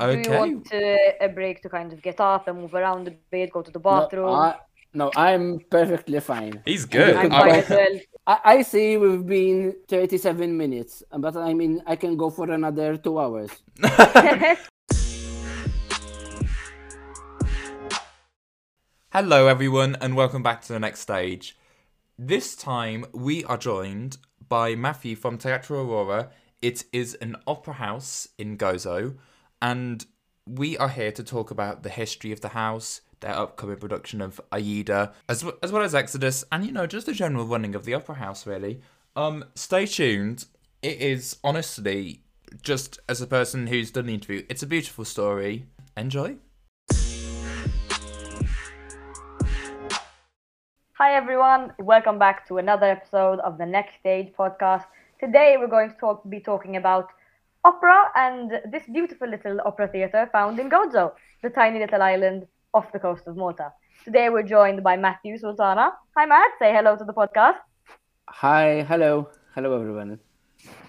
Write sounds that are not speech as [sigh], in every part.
Okay. Do you want uh, a break to kind of get up and move around a bit, go to the bathroom? No, I, no, I'm perfectly fine. He's good. I'm fine as well. I, I see we've been 37 minutes, but I mean, I can go for another two hours. [laughs] Hello, everyone, and welcome back to the next stage. This time, we are joined by Matthew from Teatru Aurora. It is an opera house in Gozo, and we are here to talk about the history of the house, their upcoming production of Aida, as, w- as well as Exodus, and you know, just the general running of the opera house, really. Um, stay tuned. It is honestly, just as a person who's done the interview, it's a beautiful story. Enjoy. Hi everyone, welcome back to another episode of the Next Stage podcast. Today we're going to talk, be talking about opera and this beautiful little opera theatre found in Gozo, the tiny little island off the coast of Malta. Today we're joined by Matthew Sultana. Hi Matt, say hello to the podcast. Hi, hello, hello everyone.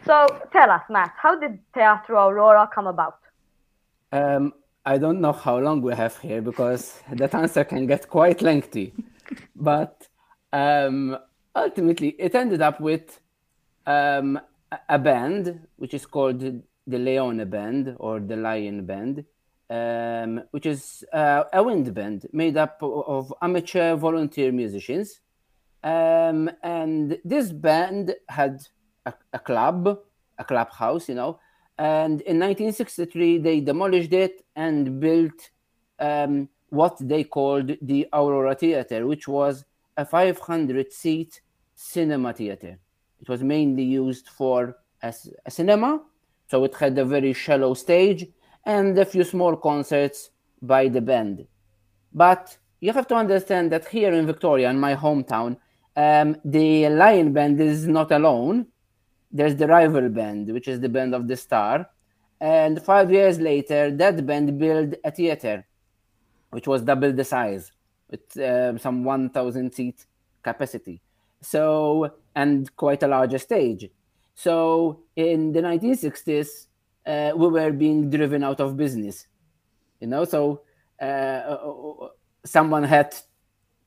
So tell us, Matt, how did Teatru Aurora come about? Um, I don't know how long we have here because that answer can get quite lengthy, [laughs] but um, ultimately it ended up with um, a- band which is called the Leone Band or the Lion Band, um, which is uh, a wind band made up of amateur volunteer musicians. Um, and this band had a, a club, a clubhouse, you know. And in 1963, they demolished it and built um, what they called the Aurora Theater, which was a 500 seat cinema theater. It was mainly used for a cinema, so it had a very shallow stage and a few small concerts by the band. But you have to understand that here in Victoria, in my hometown, um, the Lion Band is not alone. There's the rival band, which is the band of the Star. And five years later, that band built a theater, which was double the size, with um, some 1,000 seat capacity. So, and quite a larger stage. So, in the 1960s, uh, we were being driven out of business you know so uh, someone had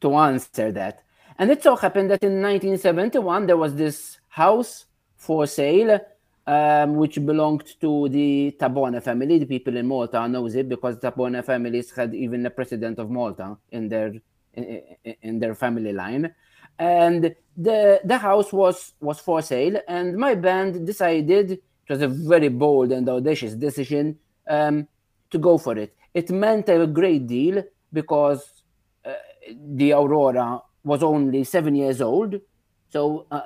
to answer that and it so happened that in 1971 there was this house for sale um, which belonged to the Tabone family. The people in Malta knows it because Tabone families had even a president of Malta in their in, in their family line, and the the house was was for sale. And my band decided it was a very bold and audacious decision um, to go for it. It meant a great deal because uh, the Aurora was only seven years old. So uh,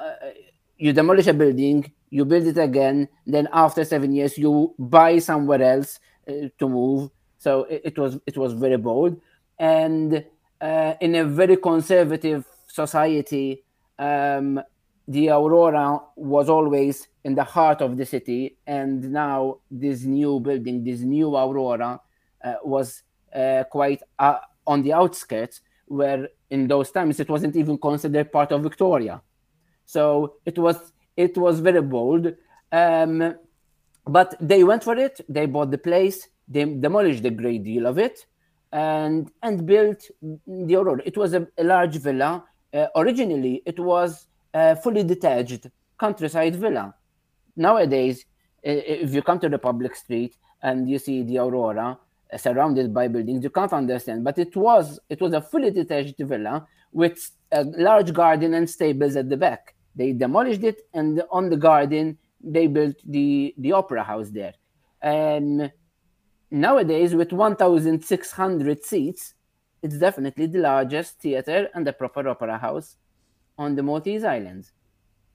you demolish a building, you build it again, then after seven years you buy somewhere else uh, to move. So it, it was it was very bold, and uh, in a very conservative society, um, the Aurora was always in the heart of the city, and now this new building, this new Aurora, uh, was uh, quite uh, on the outskirts, where in those times it wasn't even considered part of Victoria. So it was it was very bold, um, but they went for it. They bought the place. They demolished a great deal of it, and and built the Aurora. It was a, a large villa. Uh, originally, it was a fully detached countryside villa. Nowadays, if you come to the public street and you see the Aurora uh, surrounded by buildings, you can't understand. But it was it was a fully detached villa with a large garden and stables at the back. They demolished it, and on the garden they built the the opera house there. Um, nowadays, with 1,600 seats, it's definitely the largest theater and the proper opera house on the Maltese Islands.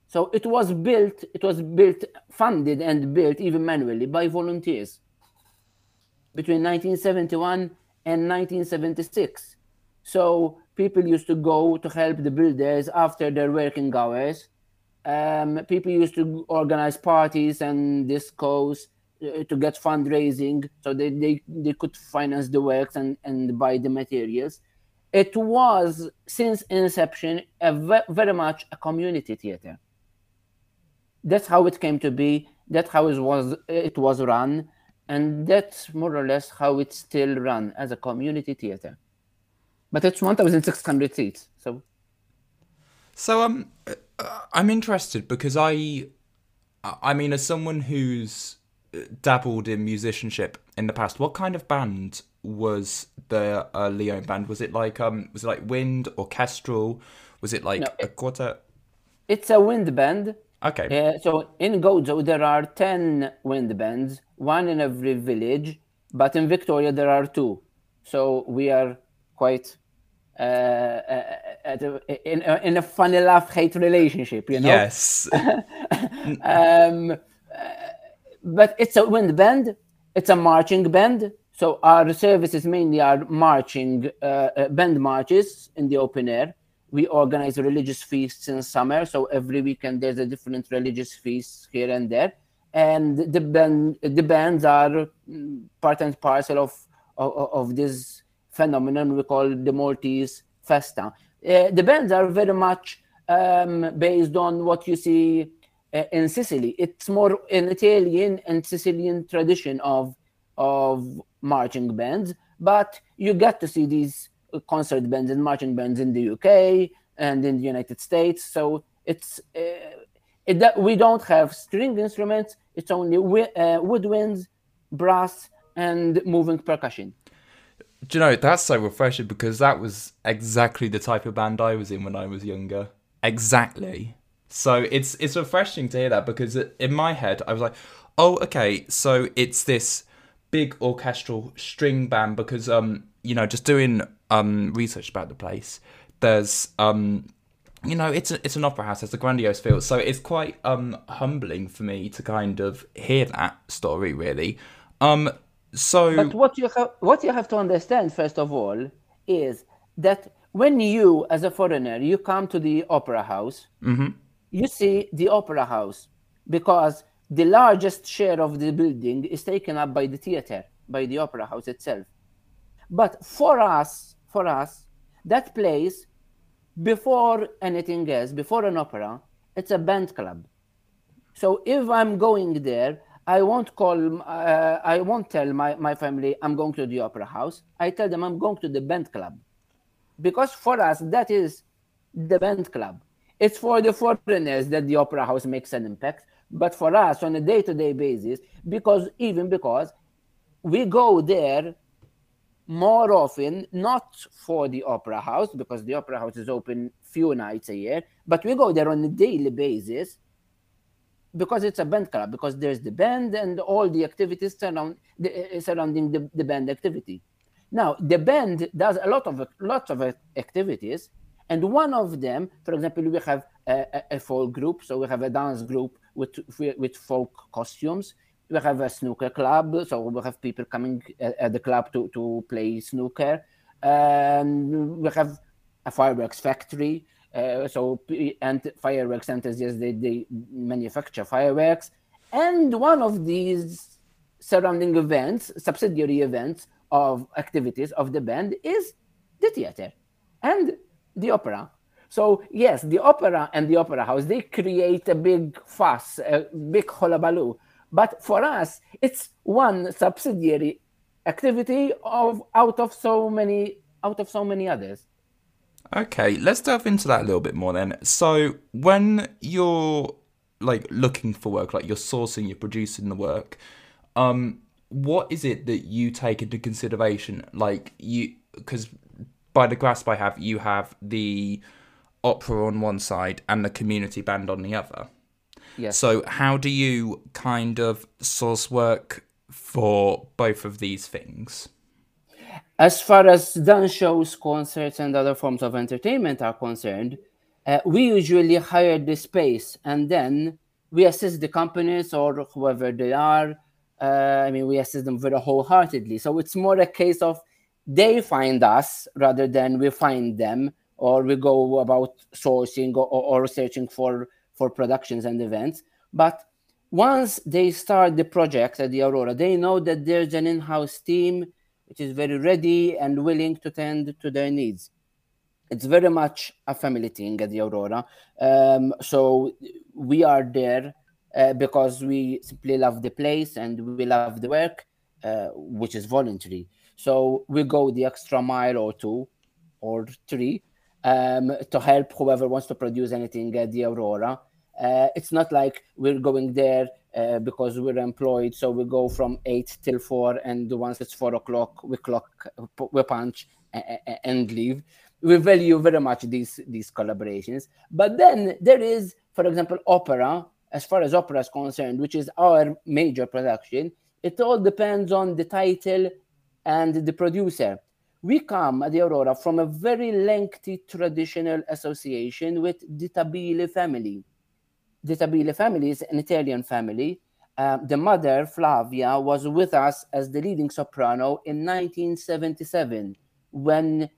So it was built, it was built, funded and built even manually by volunteers between 1971 and 1976. So people used to go to help the builders after their working hours. Um, people used to organize parties and discos to get fundraising so they, they, they could finance the works and, and buy the materials. It was, since inception, a ve- very much a community theater that's how it came to be that's how it was it was run and that's more or less how it's still run as a community theater. But it's 1,600 seats, so. So um, uh, I'm interested because I, I mean, as someone who's dabbled in musicianship in the past, what kind of band was the uh, Leone band? Was it like um, was it like wind, orchestral? Was it like No, a quartet? It's a wind band. Okay. Uh, so in Gozo, there are 10 wind bands, one in every village, but in Victoria, there are two. So we are quite uh, uh, at a, in, a, in a funny love hate relationship, you know? Yes. [laughs] um, but it's a wind band. It's a marching band. So our services mainly are marching uh, uh, band marches in the open air. We organize religious feasts in summer. So every weekend there's a different religious feast here and there. And the band, the bands are part and parcel of, of, of this phenomenon we call the Maltese Festa. Uh, the bands are very much um, based on what you see in Sicily. It's more an Italian and Sicilian tradition of of marching bands, but you get to see these uh, concert bands and marching bands in the UK and in the United States. So it's uh, it, that we don't have string instruments. It's only wi- uh, woodwinds, brass, and moving percussion. Do you know that's so refreshing because that was exactly the type of band I was in when I was younger. Exactly. So it's it's refreshing to hear that because in my head I was like, oh okay, so it's this big orchestral string band because um you know just doing um research about the place there's um you know it's a, it's an opera house it's a grandiose feel. So it's quite um humbling for me to kind of hear that story really. Um so But what you have what you have to understand first of all is that when you as a foreigner you come to the opera house, you see the opera house because the largest share of the building is taken up by the theater, by the opera house itself. But for us, for us, that place before anything else, before an opera, it's a band club. So if I'm going there, I won't call, uh, I won't tell my, my family I'm going to the opera house. I tell them I'm going to the band club. Because for us, that is the band club. It's for the foreigners that the opera house makes an impact. But for us, on a day to day basis, because even because we go there more often, not for the opera house, because the opera house is open few nights a year, but we go there on a daily basis because it's a band club, because there's the band and all the activities surround, the, uh, surrounding the, the band activity. Now, the band does a lot of lots of activities, and one of them, for example, we have a, a, folk group, so we have a dance group with with folk costumes. We have a snooker club, so we have people coming at, at the club to, to play snooker. And we have a fireworks factory, uh, so and fireworks enthusiasts they, they manufacture fireworks. And one of these surrounding events, subsidiary events of activities of the band is the theater and the opera. So yes, the opera and the opera house they create a big fuss, a big hullabaloo. But for us, it's one subsidiary activity of out of so many out of so many others. Okay, let's delve into that a little bit more then. So, when you're like looking for work, like you're sourcing, you're producing the work, um, what is it that you take into consideration? Like you, because by the grasp I have, you have the opera on one side and the community band on the other. Yes. So, how do you kind of source work for both of these things? As far as dance shows, concerts, and other forms of entertainment are concerned, uh, we usually hire the space and then we assist the companies or whoever they are. Uh, I mean, we assist them very wholeheartedly. So it's more a case of they find us rather than we find them, or we go about sourcing or, or searching for for productions and events. But once they start the project at the Aurora, they know that there's an in-house team which is very ready and willing to tend to their needs. It's very much a family thing at the Aurora. Um, so we are there uh, because we simply love the place and we love the work. uh, which is voluntary. So we go the extra mile or two or three um, to help whoever wants to produce anything at the Aurora. Uh, it's not like we're going there uh, because we're employed, so we go from eight till four, and once it's four o'clock, we clock, we punch, and leave. We value very much these these collaborations. But then there is, for example, opera. As far as opera is concerned, which is our major production, it all depends on the title and the producer. We come at the Aurora from a very lengthy traditional association with the Tabile family. The Tabile family is an Italian family. Uh, the mother, Flavia, was with us as the leading soprano in 1977 when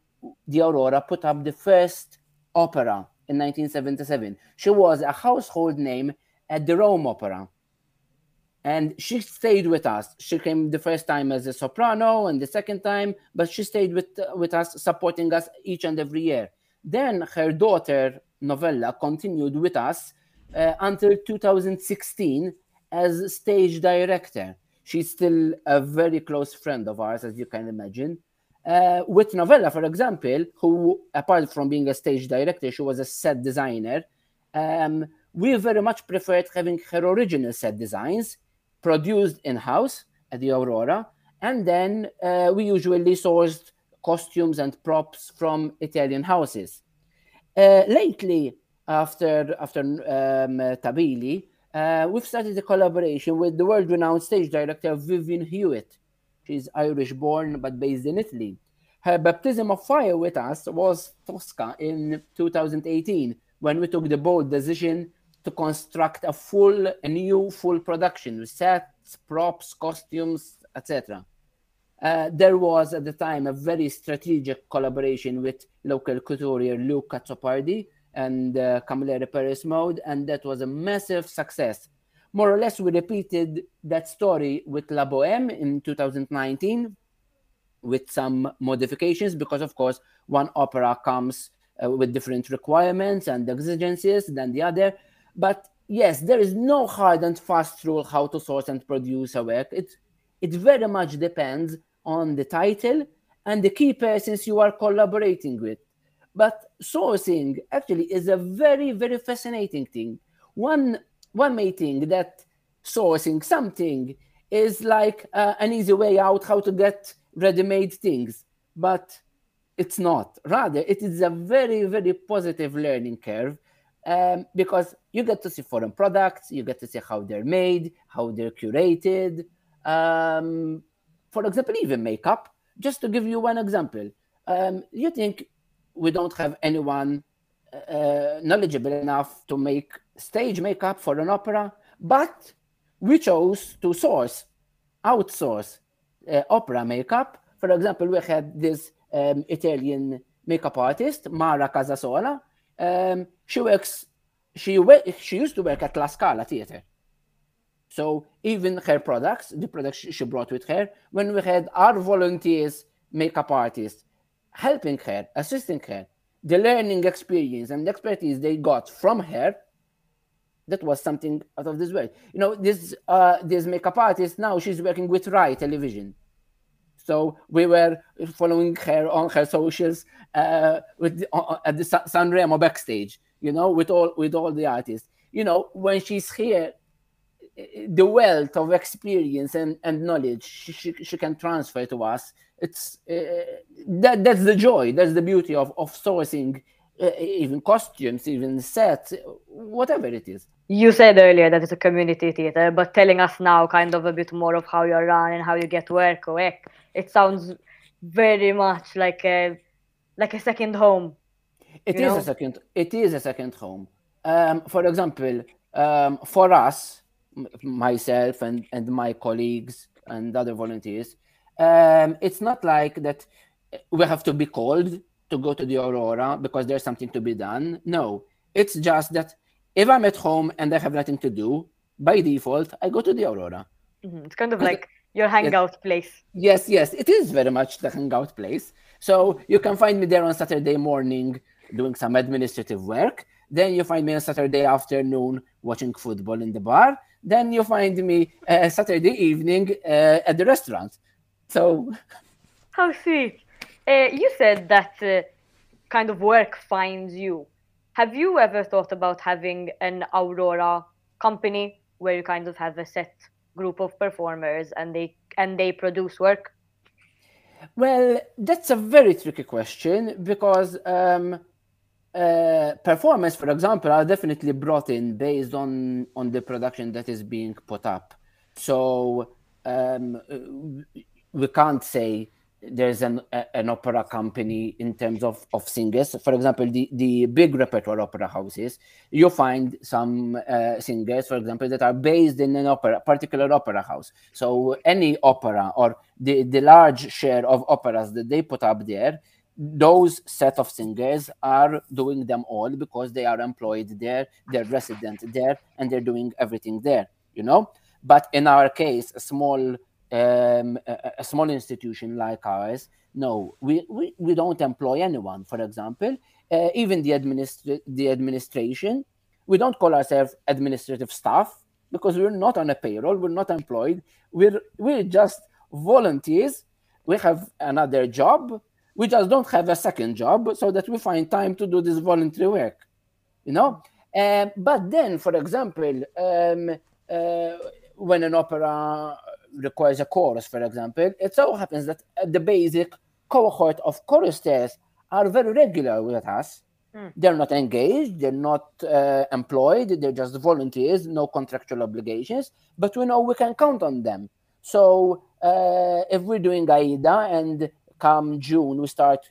the Aurora put up the first opera in 1977. She was a household name at the Rome Opera and she stayed with us. She came the first time as a soprano and the second time, but she stayed with with us, supporting us each and every year. Then her daughter Novella continued with us uh, until 2016 as stage director. She's still a very close friend of ours, as you can imagine. Uh, with Novella, for example, who apart from being a stage director, she was a set designer. Um, we very much preferred having her original set designs produced in house at the Aurora, and then uh, we usually sourced costumes and props from Italian houses. Uh, lately, after after um, Tabili, uh, we've started a collaboration with the world-renowned stage director Vivian Hewitt. She's Irish-born but based in Italy. Her baptism of fire with us was Tosca in 2018 when we took the bold decision to construct a full, a new full production with sets, props, costumes, etc. Uh, there was at the time a very strategic collaboration with local couturier Luke Azzopardi and uh, Camilleri Paris Mode, and that was a massive success. More or less, we repeated that story with La Boheme in 2019 with some modifications because, of course, one opera comes uh, with different requirements and exigencies than the other. But yes, there is no hard and fast rule how to source and produce a work. It it very much depends on the title and the key persons you are collaborating with. But sourcing actually is a very, very fascinating thing. One one may think that sourcing something is like uh, an easy way out how to get ready-made things, but it's not. Rather, it is a very, very positive learning curve um, because you get to see foreign products, you get to see how they're made, how they're curated. Um, for example, even makeup. Just to give you one example, um, you think we don't have anyone uh, knowledgeable enough to make stage makeup for an opera, but we chose to source, outsource uh, opera makeup. For example, we had this um, Italian makeup artist, Mara Casasola, um, she works. She she used to work at La Scala Theatre. So even her products, the products she brought with her, when we had our volunteers, makeup artists, helping her, assisting her, the learning experience and expertise they got from her, that was something out of this world. You know, this uh, this makeup artist now she's working with Rai Television. So we were following her on her socials uh, with uh, at the Sanremo backstage, you know, with all with all the artists. You know, when she's here, the wealth of experience and, and knowledge she, she, she can transfer to us. It's uh, that that's the joy, that's the beauty of of sourcing, uh, even costumes, even sets, whatever it is. You said earlier that it's a community theater, but telling us now kind of a bit more of how you run and how you get work away it sounds very much like a like a second home. It is know? a second. It is a second home. Um, for example, um, for us, myself and and my colleagues and other volunteers, um, it's not like that we have to be called to go to the aurora because there's something to be done. No, it's just that if I'm at home and I have nothing to do, by default, I go to the aurora. Mm-hmm. It's kind of like your hangout yes. place. Yes, yes, it is very much the hangout place. So you can find me there on Saturday morning doing some administrative work. Then you find me on Saturday afternoon watching football in the bar. Then you find me uh, Saturday evening uh, at the restaurant. So, how sweet. Uh, you said that uh, kind of work finds you. Have you ever thought about having an Aurora company where you kind of have a set group of performers and they and they produce work? Well, that's a very tricky question because um, uh, performance, for example, are definitely brought in based on on the production that is being put up. So um, we can't say there's an an opera company in terms of of singers. For example, the the big repertoire opera houses, you find some uh, singers, for example, that are based in an opera particular opera house. So any opera or the the large share of operas that they put up there, those set of singers are doing them all because they are employed there, they're resident there, and they're doing everything there. You know. But in our case, a small um, a, a, small institution like ours, no, we, we, we don't employ anyone. For example, uh, even the, administra- the administration, we don't call ourselves administrative staff because we're not on a payroll, we're not employed, we're, we're just volunteers. We have another job. We just don't have a second job so that we find time to do this voluntary work, you know? Um, but then, for example, um, uh, when an opera requires a chorus, for example, it so happens that the basic cohort of choristers are very regular with us. Mm. They're not engaged, they're not uh, employed, they're just volunteers, no contractual obligations, but we know we can count on them. So uh, if we're doing Aida and come June we start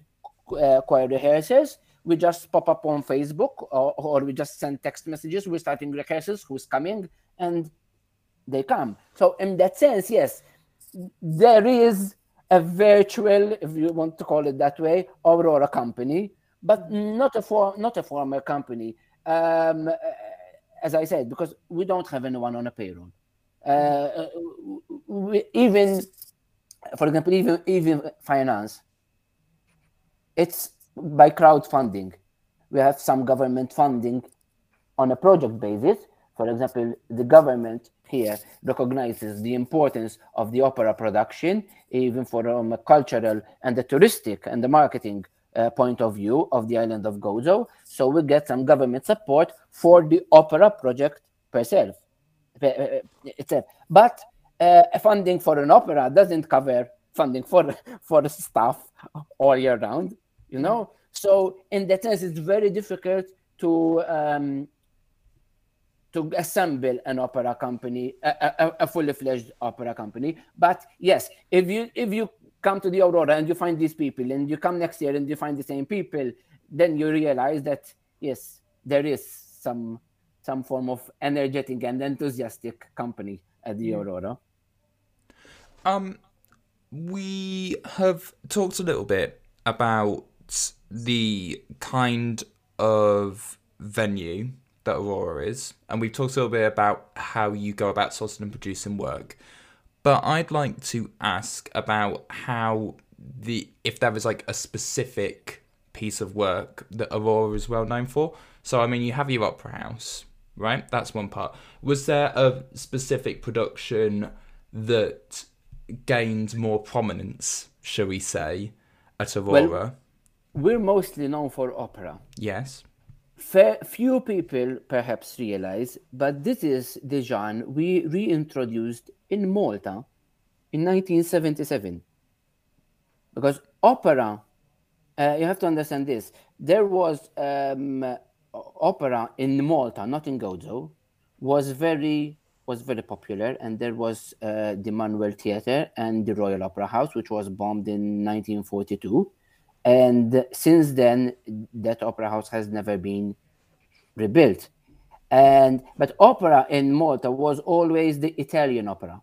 uh, choir rehearsals, we just pop up on Facebook or, or we just send text messages. We're starting rehearsals, who's coming, and they come. So in that sense, yes, there is a virtual, if you want to call it that way, Aurora company, but not a for, not a formal company. Um, as I said, because we don't have anyone on a payroll. Uh, we, even, for example, even even finance, it's by crowdfunding. We have some government funding on a project basis. For example, the government here recognizes the importance of the opera production, even from a cultural and the touristic and the marketing uh, point of view of the island of Gozo. So we get some government support for the opera project itself. But uh, funding for an opera doesn't cover funding for [laughs] for staff all year round, you know. So in that sense, it's very difficult to um, to assemble an opera company, a, a, a, fully fledged opera company. But yes, if you if you come to the Aurora and you find these people, and you come next year and you find the same people, then you realize that yes, there is some some form of energetic and enthusiastic company at the hmm. Aurora. Um, we have talked a little bit about the kind of venue that Aurora is, and we've talked a little bit about how you go about sourcing and producing work. But I'd like to ask about how the if there was like a specific piece of work that Aurora is well known for. So I mean, you have your opera house, right? That's one part. Was there a specific production that gained more prominence, shall we say, at Aurora? Well, we're mostly known for opera. Yes few people perhaps realize, but this is the genre we reintroduced in Malta in 1977. Because opera, uh, you have to understand this, there was um, opera in Malta, not in Gozo, was very was very popular, and there was uh, the Manuel Theatre and the Royal Opera House, which was bombed in 1942 and since then that opera house has never been rebuilt. And but opera in malta was always the italian opera.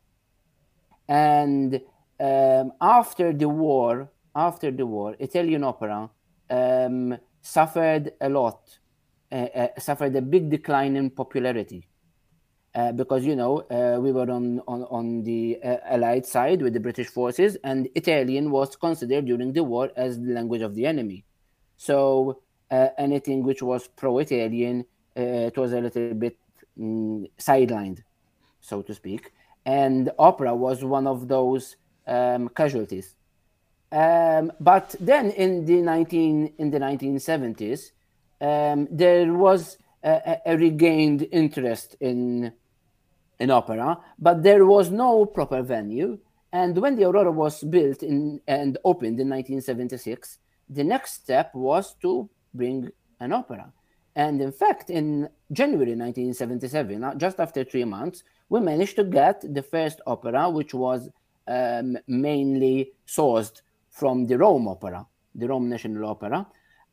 And um, after the war after the war italian opera um, suffered a lot uh, uh, suffered a big decline in popularity uh, because you know uh, we were on on, on the uh, allied side with the british forces and italian was considered during the war as the language of the enemy so uh, anything which was pro-Italian, uh, it was a little bit mm, sidelined, so to speak. And opera was one of those um, casualties. Um, but then in the 19 in the 1970s, um, there was a, a, regained interest in in opera, but there was no proper venue. And when the Aurora was built in, and opened in 1976, the next step was to bring an opera. And in fact, in January 1977, uh, just after three months, we managed to get the first opera, which was um, mainly sourced from the Rome Opera, the Rome National Opera.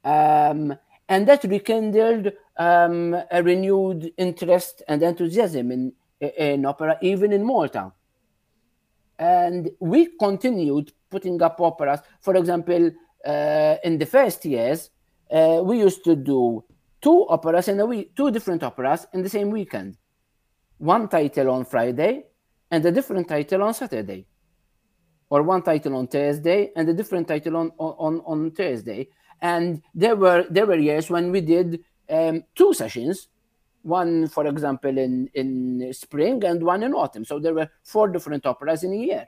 Um, and that rekindled um, a renewed interest and enthusiasm in, in opera, even in Malta. And we continued putting up operas. For example, uh, in the first years, uh, we used to do two operas in a week, two different operas in the same weekend. One title on Friday and a different title on Saturday. Or one title on Thursday and a different title on, on, on Thursday. And there were there were years when we did um, two sessions, one, for example, in, in spring and one in autumn. So there were four different operas in a year.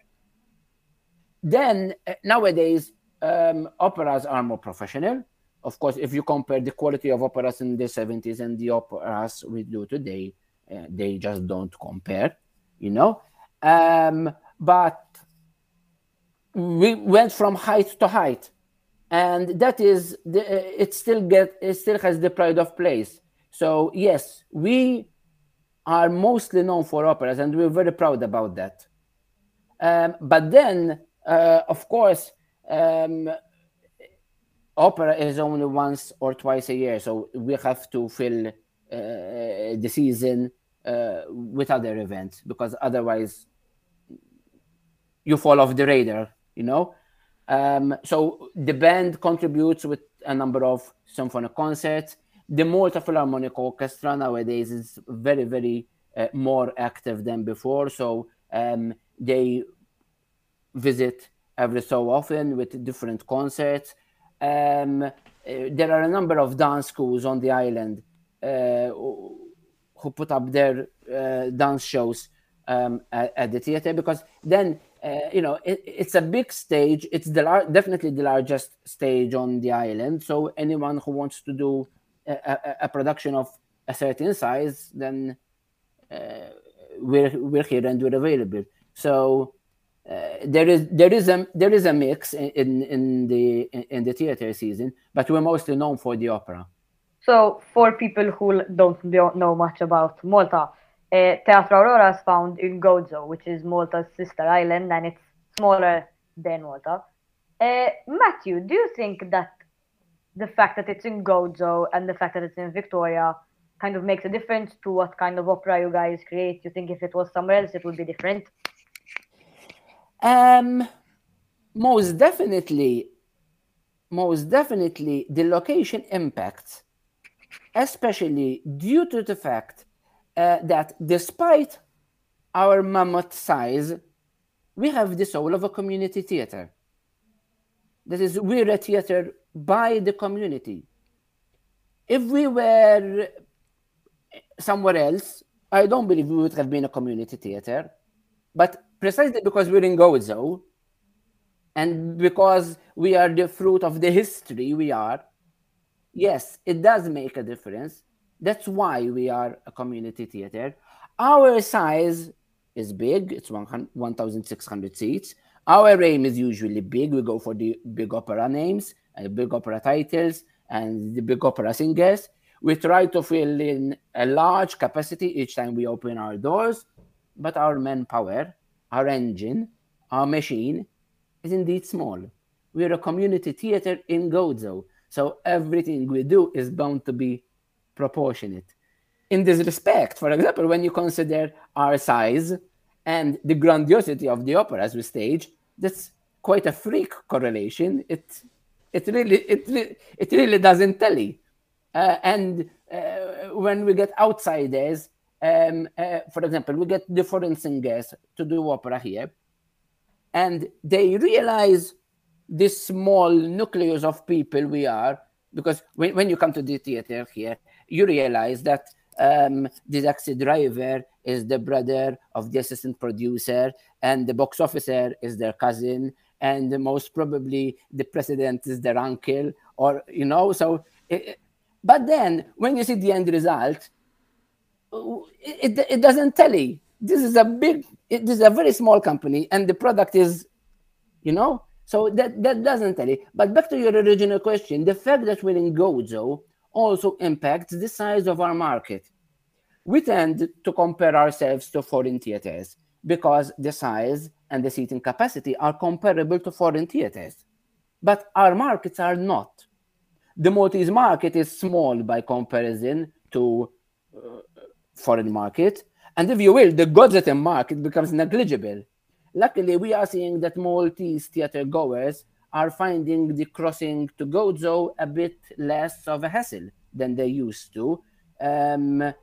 Then uh, nowadays, um, operas are more professional. Of course, if you compare the quality of operas in the 70s and the operas we do today, uh, they just don't compare, you know. Um, but we went from height to height, and that is the, uh, it. Still get it still has the pride of place. So yes, we are mostly known for operas, and we're very proud about that. Um, but then, uh, of course, um, opera is only once or twice a year, so we have to fill uh, the season uh, with other events because otherwise you fall off the radar, you know. Um, so the band contributes with a number of symphonic concerts. The Malta Philharmonic Orchestra nowadays is very, very uh, more active than before. So um, they visit every so often with different concerts. Um, uh, there are a number of dance schools on the island uh, who put up their uh, dance shows um, at, at, the theater because then uh, you know it, it's a big stage. It's the lar- definitely the largest stage on the island. So anyone who wants to do a, a, production of a certain size, then uh, we're we're here and we're available. So uh, there is there is a there is a mix in in the in the theater season, but we're mostly known for the opera. So for people who don't know much about Malta, uh, Teatru Aurora is found in Gozo, which is Malta's sister island, and it's smaller than Malta. Uh, Matthew, do you think that the fact that it's in Gozo and the fact that it's in Victoria kind of makes a difference to what kind of opera you guys create? You think if it was somewhere else, it would be different? Um, most definitely, most definitely, the location impacts, especially due to the fact uh, that despite our mammoth size, we have the soul of a community theater. That is, we're a theater by the community. If we were somewhere else, I don't believe we would have been a community theater. But precisely because we're in Gozo and because we are the fruit of the history we are, yes, it does make a difference. That's why we are a community theater. Our size is big, it's 1,600 seats. Our aim is usually big. We go for the big opera names and big opera titles and the big opera singers. We try to fill in a large capacity each time we open our doors, but our manpower our engine, our machine is indeed small. We're a community theater in Gozo, so everything we do is bound to be proportionate. In this respect, for example, when you consider our size and the grandiosity of the operas we stage, that's quite a freak correlation. It, it really, it, it really doesn't tally. Uh, and uh, when we get outsiders, um, uh, for example, we get foreign singers to do opera here, and they realize this small nucleus of people we are because when, when you come to the theater here, you realize that um, the taxi driver is the brother of the assistant producer, and the box officer is their cousin, and most probably the president is their uncle, or you know. So, it, but then when you see the end result, it, it, it doesn't tell you. This is a big, it, this is a very small company, and the product is, you know, so that that doesn't tell you. But back to your original question, the fact that we're in Gozo also impacts the size of our market. We tend to compare ourselves to foreign theaters because the size and the seating capacity are comparable to foreign theaters. But our markets are not. The Maltese market is small by comparison to uh, foreign market. And if you will, the Gozitan market becomes negligible. Luckily, we are seeing that Maltese theater goers are finding the crossing to Gozo a bit less of a hassle than they used to. Um,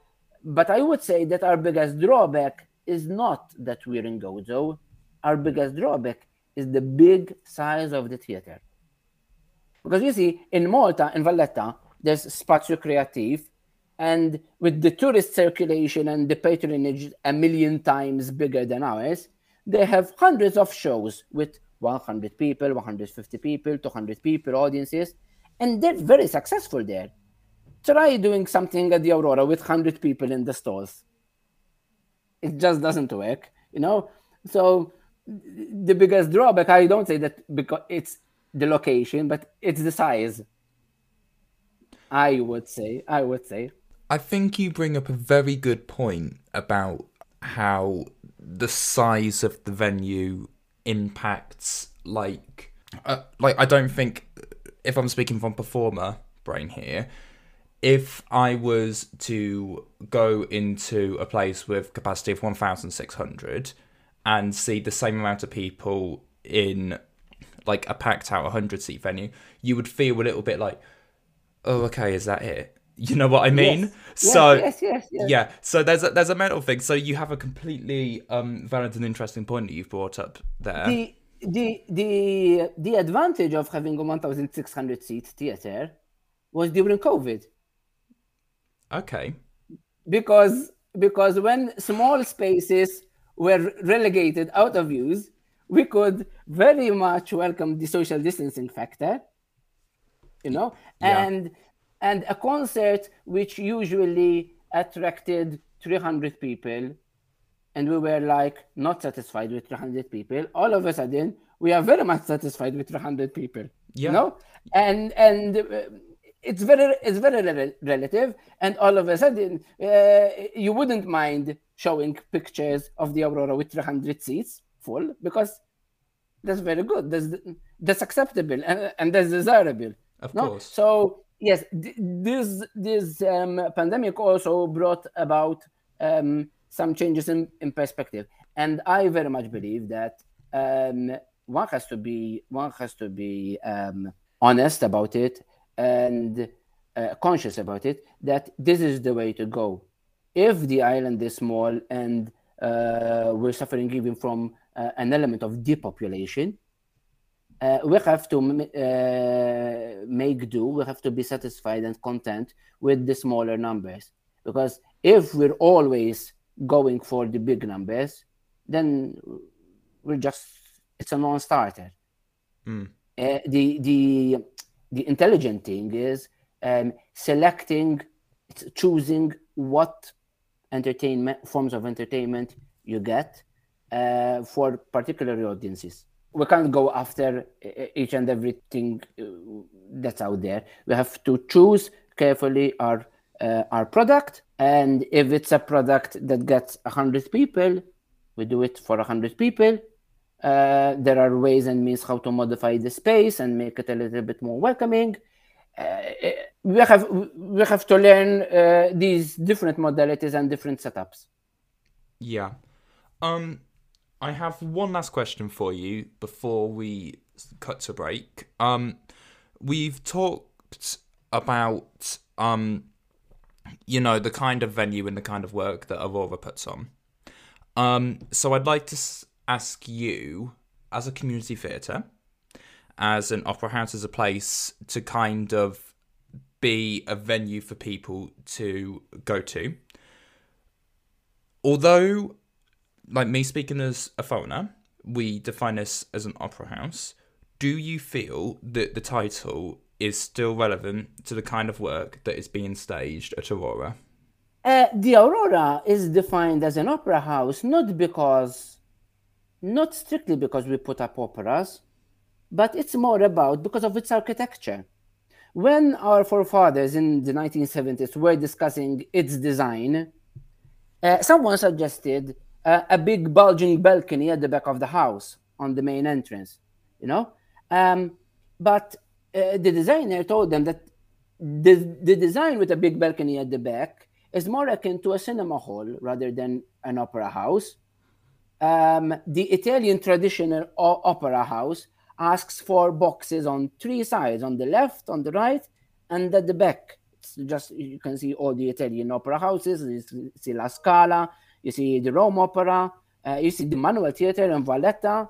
but I would say that our biggest drawback is not that we're in Gozo. Our biggest drawback is the big size of the theater. Because you see, in Malta, in Valletta, there's Spazju Kreattiv, and with the tourist circulation and the patronage a million times bigger than ours, they have hundreds of shows with 100 people, 150 people, 200 people, audiences, and they're very successful there. Try doing something at the Aurora with 100 people in the stalls. It just doesn't work, you know? So the biggest drawback, I don't say that because it's the location, but it's the size. I would say, I would say. I think you bring up a very good point about how the size of the venue impacts like uh, like I don't think if I'm speaking from performer brain here if I was to go into a place with capacity of 1600 and see the same amount of people in like a packed out 100 seat venue you would feel a little bit like oh okay is that it [laughs] you know what I mean? Yes. So yes, yes, yes, yeah, so there's a, there's a mental thing. So you have a completely um, valid and interesting point that you've brought up there. The the the the advantage of having a 1,600 seat theater was during COVID. Okay. Because because when small spaces were relegated out of use, we could very much welcome the social distancing factor. You know, Yeah. and and a concert which usually attracted 300 people and we were like not satisfied with 300 people all of a sudden we are very much satisfied with 300 people Yeah. you know and and uh, it's very it's very rel- relative and all of a sudden uh, you wouldn't mind showing pictures of the aurora with 300 seats full because that's very good that's that's acceptable and, and that's desirable Of no? course. So yes, th- this this um, pandemic also brought about um, some changes in, in perspective, and I very much believe that um, one has to be one has to be um, honest about it and uh, conscious about it. That this is the way to go. If the island is small and uh, we're suffering even from uh, an element of depopulation, uh, we have to m- uh, make do. We have to be satisfied and content with the smaller numbers. Because if we're always going for the big numbers, then we're just it's a non-starter. Mm. Uh, the the the intelligent thing is um, selecting, choosing what entertainment forms of entertainment you get uh, for particular audiences. We can't go after uh, each and everything uh, that's out there. We have to choose carefully our uh, our product, and if it's a product that gets a hundred people, we do it for a hundred people. Uh, there are ways and means how to modify the space and make it a little bit more welcoming. Uh, we have we have to learn uh, these different modalities and different setups. Yeah. Um, I have one last question for you before we cut to break. Um, we've talked about um, you know, the kind of venue and the kind of work that Aurora puts on. Um, so I'd like to ask you, as a community theatre, as an opera house, as a place to kind of be a venue for people to go to. Although, like me speaking as a foreigner, we define this as an opera house. Do you feel that the title is still relevant to the kind of work that is being staged at Aurora? Uh, the Aurora is defined as an opera house not because, not strictly because we put up operas, but it's more about because of its architecture. When our forefathers in the 1970s were discussing its design, uh, someone suggested uh, a big bulging balcony at the back of the house on the main entrance, you know? Um, but uh, the designer told them that the, the design with a big balcony at the back is more akin to a cinema hall rather than an opera house. Um, the Italian traditional opera house asks for boxes on three sides on the left, on the right, and at the back. It's just you can see all the Italian opera houses. You see La Scala, you see the Rome Opera, uh, you see the Manoel Theater in Valletta,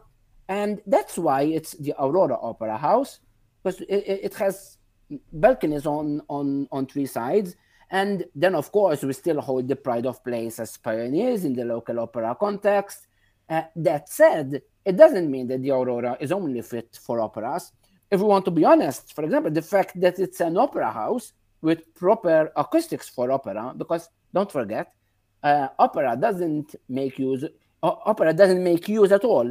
and that's why it's the Aurora Opera House because it, it has balconies on on on three sides. And then, of course, we still hold the pride of place as pioneers in the local opera context. Uh, that said, it doesn't mean that the Aurora is only fit for operas. If we want to be honest, for example, the fact that it's an opera house with proper acoustics for opera, because don't forget, uh, opera doesn't make use opera doesn't make use at all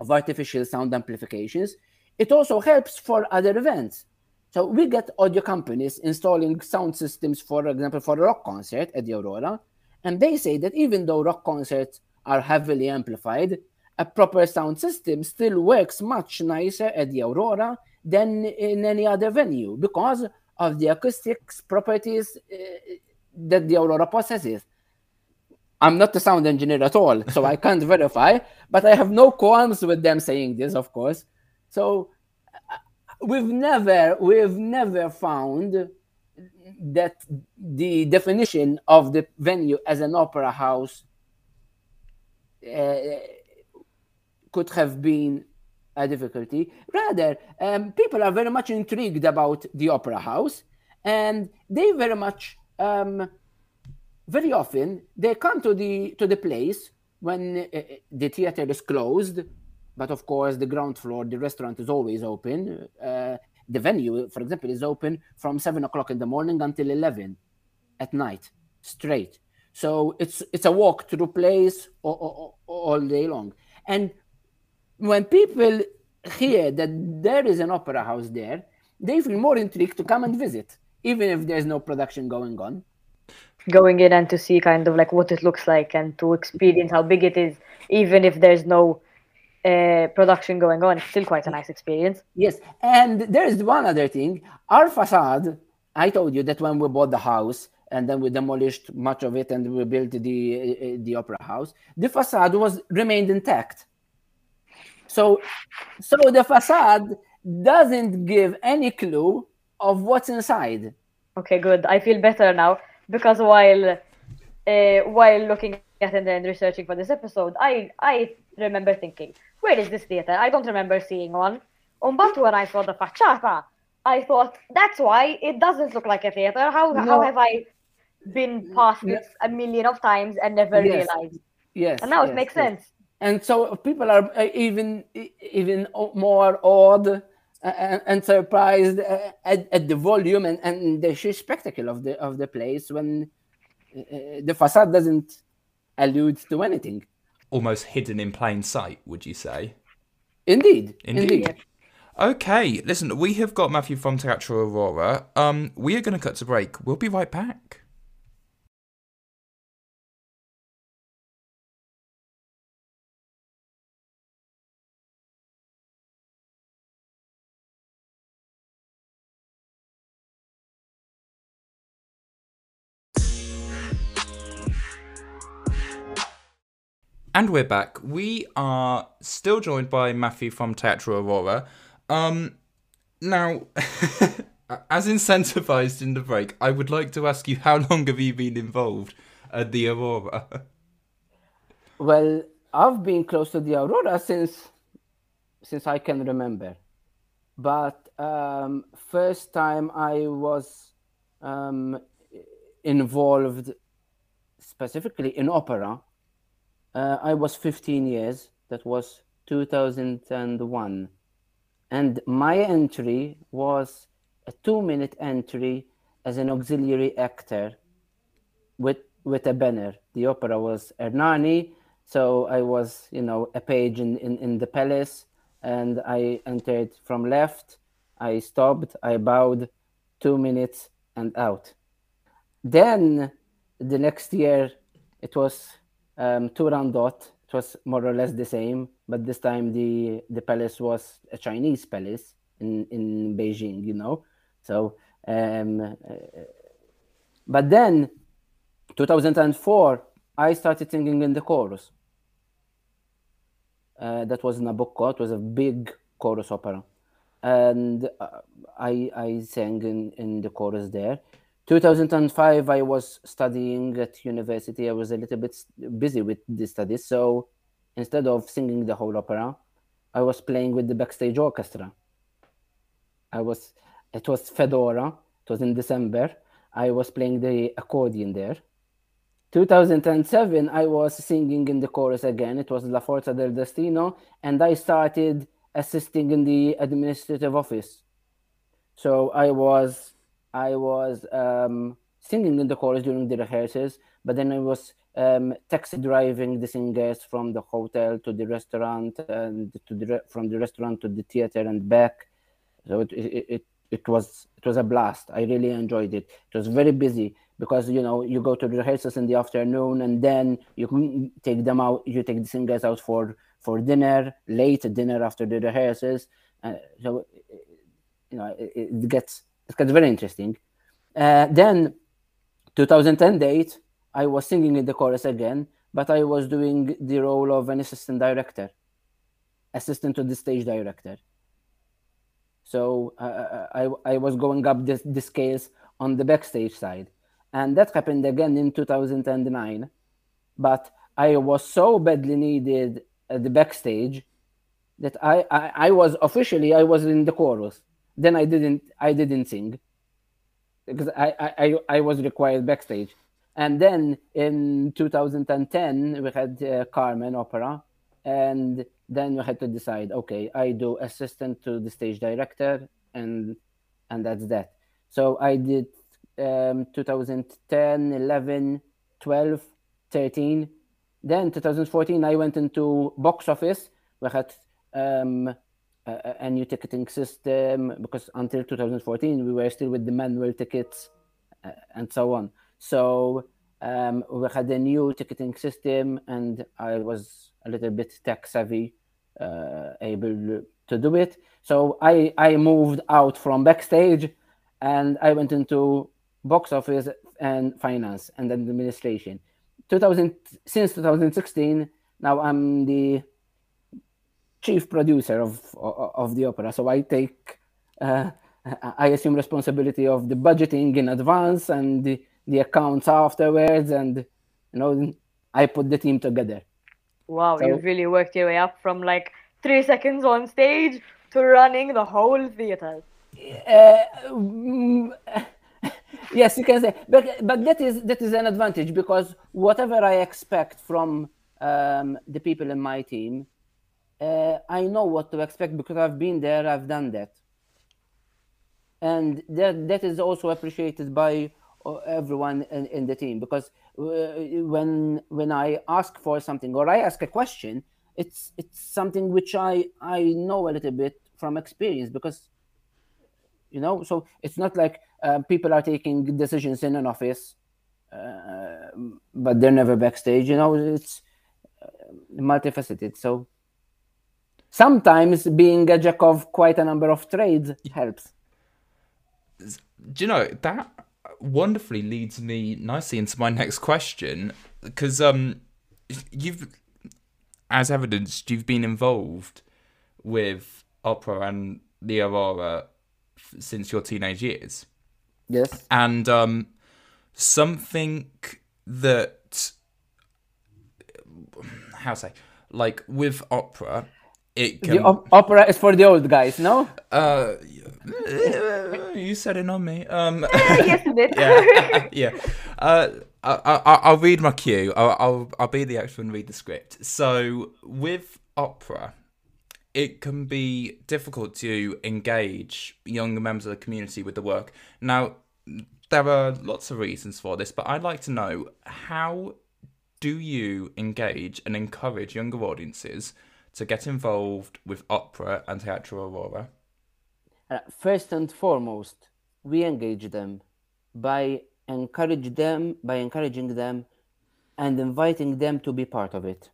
of artificial sound amplifications. It also helps for other events. So we get audio companies installing sound systems, for example, for a rock concert at the Aurora, and they say that even though rock concerts are heavily amplified, a proper sound system still works much nicer at the Aurora than in any other venue because of the acoustics properties uh, that the Aurora possesses. I'm not a sound engineer at all, so I can't verify, but I have no qualms with them saying this, of course. So we've never we've never found that the definition of the venue as an opera house uh, could have been a difficulty. Rather, um, people are very much intrigued about the opera house, and they very much, um, very often, they come to the to the place when uh, the theater is closed but of course, the ground floor, the restaurant is always open. Uh, the venue, for example, is open from seven o'clock in the morning until eleven at night, straight. So it's it's a walk through place all, all, all day long. And when people hear that there is an opera house there, they feel more intrigued to come and visit, even if there's no production going on. Going in and to see kind of like what it looks like and to experience how big it is, even if there's no uh, production going on. It's still quite a nice experience. Yes, and there is one other thing. Our facade. I told you that when we bought the house and then we demolished much of it and we built the the opera house, the facade was remained intact. So, so the facade doesn't give any clue of what's inside. Okay, good. I feel better now because while uh, while looking at it and researching for this episode, I I remember thinking, where is this theater? I don't remember seeing one. Um, but when I saw the facciata, I thought that's why it doesn't look like a theater. How No. how have I been past this a million of times and never Yes. realized? Yes, And now it makes yes. sense. And so people are uh, even even more awed uh, and, and surprised uh, at, at the volume and, and the sheer spectacle of the of the place when the facade doesn't allude to anything. Almost hidden in plain sight, would you say? Indeed, Indeed. indeed. Okay, listen, we have got Matthew from Teatru Aurora. Um, we are going to cut to break. We'll be right back. And we're back. We are still joined by Matthew from Teatru Aurora. Um, now, [laughs] as incentivized in the break, I would like to ask you how long have you been involved at the Aurora? [laughs] Well, I've been close to the Aurora since since I can remember. But um, first time I was um, involved specifically in opera, uh, I was 15 years. That was 2001. And my entry was a two minute entry as an auxiliary actor with with a banner. The opera was Ernani, so I was, you know, a page in, in, in the palace, and I entered from left. I stopped, I bowed, two minutes, and out. Then the next year, it was um, Turandot. It was more or less the same, but this time the the palace was a Chinese palace in in Beijing, you know. So, um, uh, but then 2004, I started singing in the chorus. Uh, that was Nabucco. It was a big chorus opera, and uh, I I sang in, in the chorus there. 2005, I was studying at university. I was a little bit busy with the studies, so instead of singing the whole opera, I was playing with the backstage orchestra. I was it was Fedora. It was in December. I was playing the accordion there 2007, I was singing in the chorus again. It was La Forza del Destino, and I started assisting in the administrative office. So I was I was um, singing in the chorus during the rehearsals, but then I was um, taxi driving the singers from the hotel to the restaurant and to the from the restaurant to the theater and back. So it, it, it it was it was a blast. I really enjoyed it. It was very busy because you know you go to the rehearsals in the afternoon and then you take them out. You take the singers out for for dinner, late dinner after the rehearsals. Uh, so you know it, it, gets it gets very interesting. Uh, then 2010 date, I was singing in the chorus again, but I was doing the role of an assistant director, assistant to the stage director. So uh, uh, I, I was going up the, the scales on the backstage side. And that happened again in 2009. But I was so badly needed at the backstage that I, I, I was officially I was in the chorus. Then I didn't I didn't sing. Because I, I, I was required backstage. And then in 2010 we had uh, Carmen opera, and then we had to decide okay i do assistant to the stage director and and that's that. So i did um, 2010 11 12 13 then 2014 i went into box office. We had um, a, new ticketing system because until 2014 we were still with the manual tickets uh, and so on so um, we had a new ticketing system and i was a little bit tech savvy uh, able to do it. So I I moved out from backstage, and I went into box office and finance and administration. 2000 since 2016. Now I'm the chief producer of of the opera. So I take uh, I assume responsibility of the budgeting in advance and the, the accounts afterwards, and you know I put the team together. Wow, so, you've really worked your way up from like three seconds on stage to running the whole theater. Uh, mm, [laughs] yes, you can say, but but that is that is an advantage because whatever I expect from um, the people in my team, uh, I know what to expect because I've been there, I've done that, and that that is also appreciated by uh, everyone in, in the team because uh, when when I ask for something or I ask a question, it's it's something which I I know a little bit from experience because you know so it's not like uh, people are taking decisions in an office uh, but they're never backstage you know it's uh, multifaceted. So sometimes being a jack of quite a number of trades helps. Do you know that wonderfully leads me nicely into my next question because um you've as evidenced you've been involved with opera and the aurora since your teenage years. Yes. And um something that how to say like with opera it can the op- opera is for the old guys no uh you said it on me. Um, [laughs] yes, a [laughs] bit. yeah, [laughs] yeah. Uh, I, I, I'll read my cue. I'll, I'll, I'll be the actor and read the script. So with opera, it can be difficult to engage younger members of the community with the work. Now, there are lots of reasons for this, but I'd like to know how do you engage and encourage younger audiences to get involved with opera and Teatru Aurora? Uh, first and foremost, we engage them by encourage them by encouraging them and inviting them to be part of it.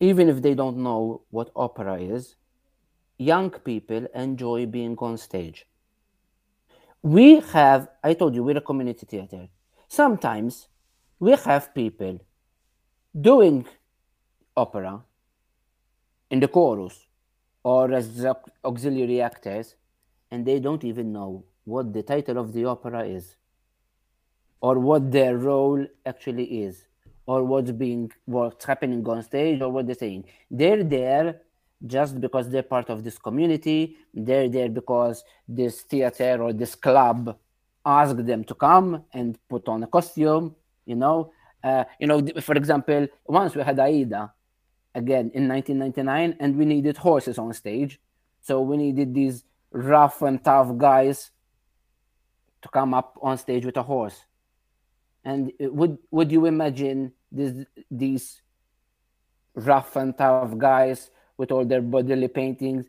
Even if they don't know what opera is, young people enjoy being on stage. We have, I told you, we're a community theater. Sometimes we have people doing opera in the chorus or as auxiliary actors, and they don't even know what the title of the opera is or what their role actually is or what's being what's happening on stage or what they're saying. They're there just because they're part of this community. They're there because this theater or this club asked them to come and put on a costume you know? Uh, you know for example once we had aida again in 1999 and we needed horses on stage so we needed these rough and tough guys to come up on stage with a horse and would would you imagine this, these rough and tough guys with all their bodily paintings?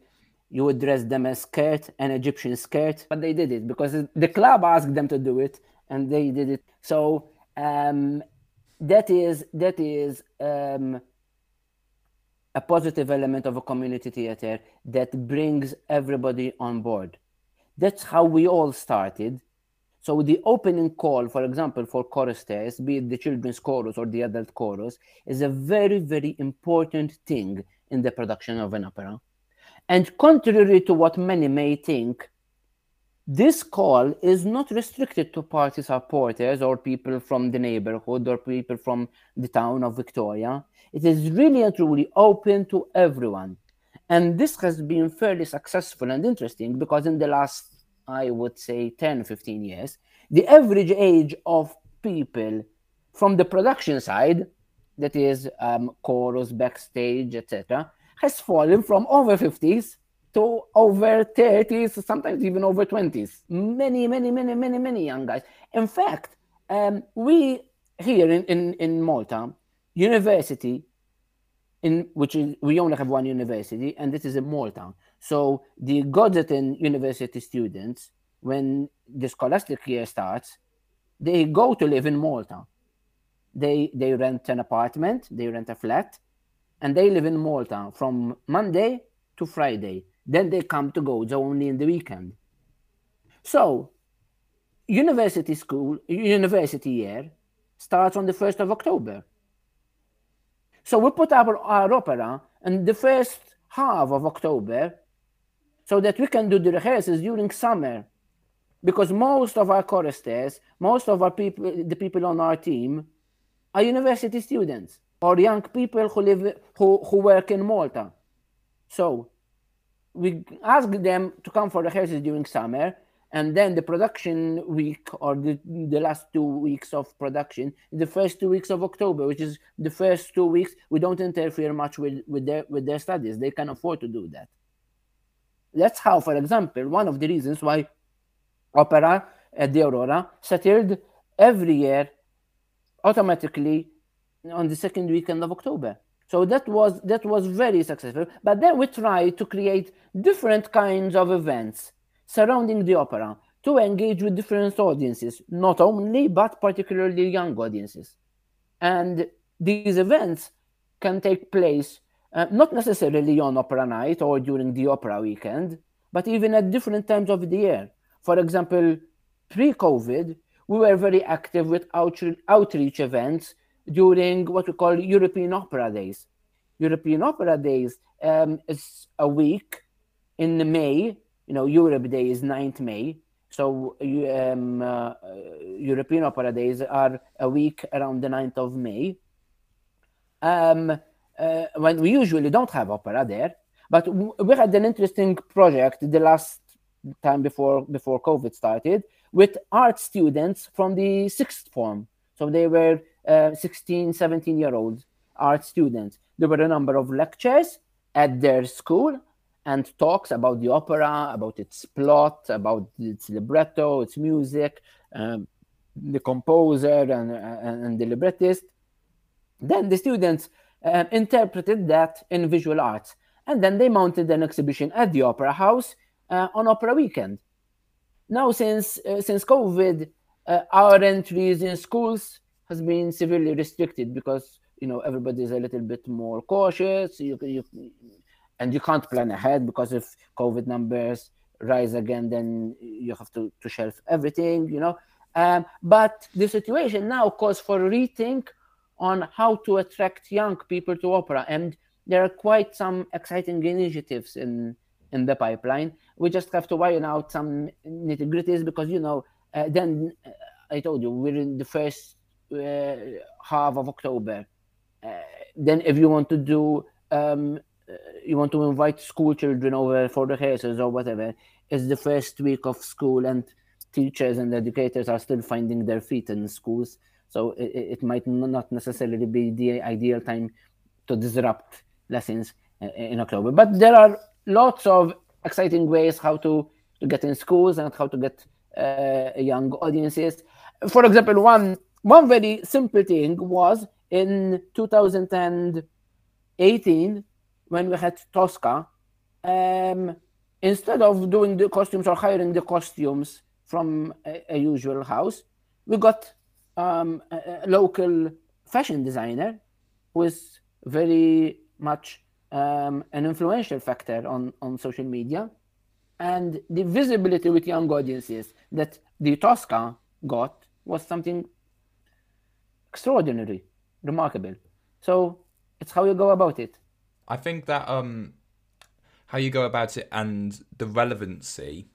You would dress them as skirt, an Egyptian skirt, but they did it because the club asked them to do it, and they did it. So um, that is that is um, a positive element of a community theater that brings everybody on board. That's how we all started so the opening call, for example, for choristers, be it the children's chorus or the adult chorus, is a very, very important thing in the production of an opera. And contrary to what many may think, this call is not restricted to party supporters or people from the neighborhood or people from the town of Victoria. It is really and truly open to everyone. And this has been fairly successful and interesting because in the last I would say 10, 15 years, the average age of people from the production side, that is um, chorus, backstage, etc., has fallen from over 50s to over 30s, sometimes even over 20s. Many, many, many, many, many young guys. In fact, um, we here in, in, in Malta, university, in which is, we only have one university, and this is in Malta. So the Gozitan University students, when the scholastic year starts, they go to live in Malta. They they rent an apartment, they rent a flat, and they live in Malta from Monday to Friday. Then they come to Gozo only in the weekend. So university school, university year starts on the 1st of October. So we put our, our opera in the first half of October so that we can do the rehearsals during summer because most of our choristers most of our people the people on our team are university students or young people who live who, who work in malta so we ask them to come for rehearsals during summer and then the production week or the, the last two weeks of production the first two weeks of october which is the first two weeks we don't interfere much with, with their with their studies they can afford to do that that's how, for example, one of the reasons why opera at the Aurora settled every year automatically on the second weekend of October. So that was that was very successful. But then we tried to create different kinds of events surrounding the opera to engage with different audiences, not only but particularly young audiences. And these events can take place uh, not necessarily on opera night or during the opera weekend, but even at different times of the year. For example, pre COVID, we were very active with outreach events during what we call European Opera Days. European Opera Days um, is a week in May, you know, Europe Day is 9th May. So um, uh, European Opera Days are a week around the 9th of May. Um, uh, when we usually don't have opera there. But we had an interesting project the last time before before COVID started, with art students from the sixth form. So they were uh, 16, 17 year old art students. There were a number of lectures at their school and talks about the opera, about its plot, about its libretto, its music, um, the composer and, and, and, the librettist. Then the students uh, interpreted that in visual arts. And then they mounted an exhibition at the Opera House uh, on Opera Weekend. Now, since, uh, since COVID, uh, our entries in schools has been severely restricted because you know everybody is a little bit more cautious. You, you, and you can't plan ahead because if COVID numbers rise again, then you have to, to shelf everything, you know. Um, but the situation now calls for rethink on how to attract young people to opera, and there are quite some exciting initiatives in in the pipeline. We just have to iron out some nitty gritties because you know. Uh, then uh, I told you we're in the first half of October. Uh, then if you want to do um, uh, you want to invite school children over for the rehearsals or whatever, it's the first week of school and teachers and educators are still finding their feet in schools. So it, it might not necessarily be the ideal time to disrupt lessons in October. But there are lots of exciting ways how to, to get in schools and how to get uh, young audiences. For example, one one very simple thing was in 2018 when we had Tosca, um, instead of doing the costumes or hiring the costumes from a, a usual house, we got um, a, a, local fashion designer who is very much um, an influential factor on, on social media. And the visibility with young audiences that the Tosca got was something extraordinary, remarkable. So it's how you go about it. I think that um, how you go about it and the relevancy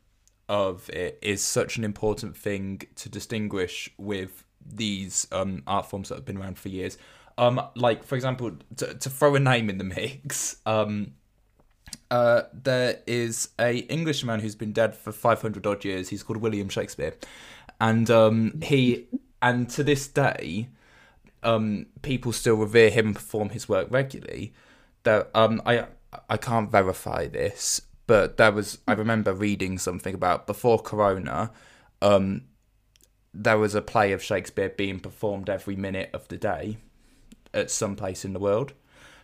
of it is such an important thing to distinguish with these um, art forms that have been around for years. Um, like for example, to, to throw a name in the mix, um, uh, there is a Englishman who's been dead for five hundred odd years. He's called William Shakespeare, and um, he and to this day, um, people still revere him and perform his work regularly that um I I can't verify this, but there was I remember reading something about before Corona, um, there was a play of Shakespeare being performed every minute of the day, at some place in the world.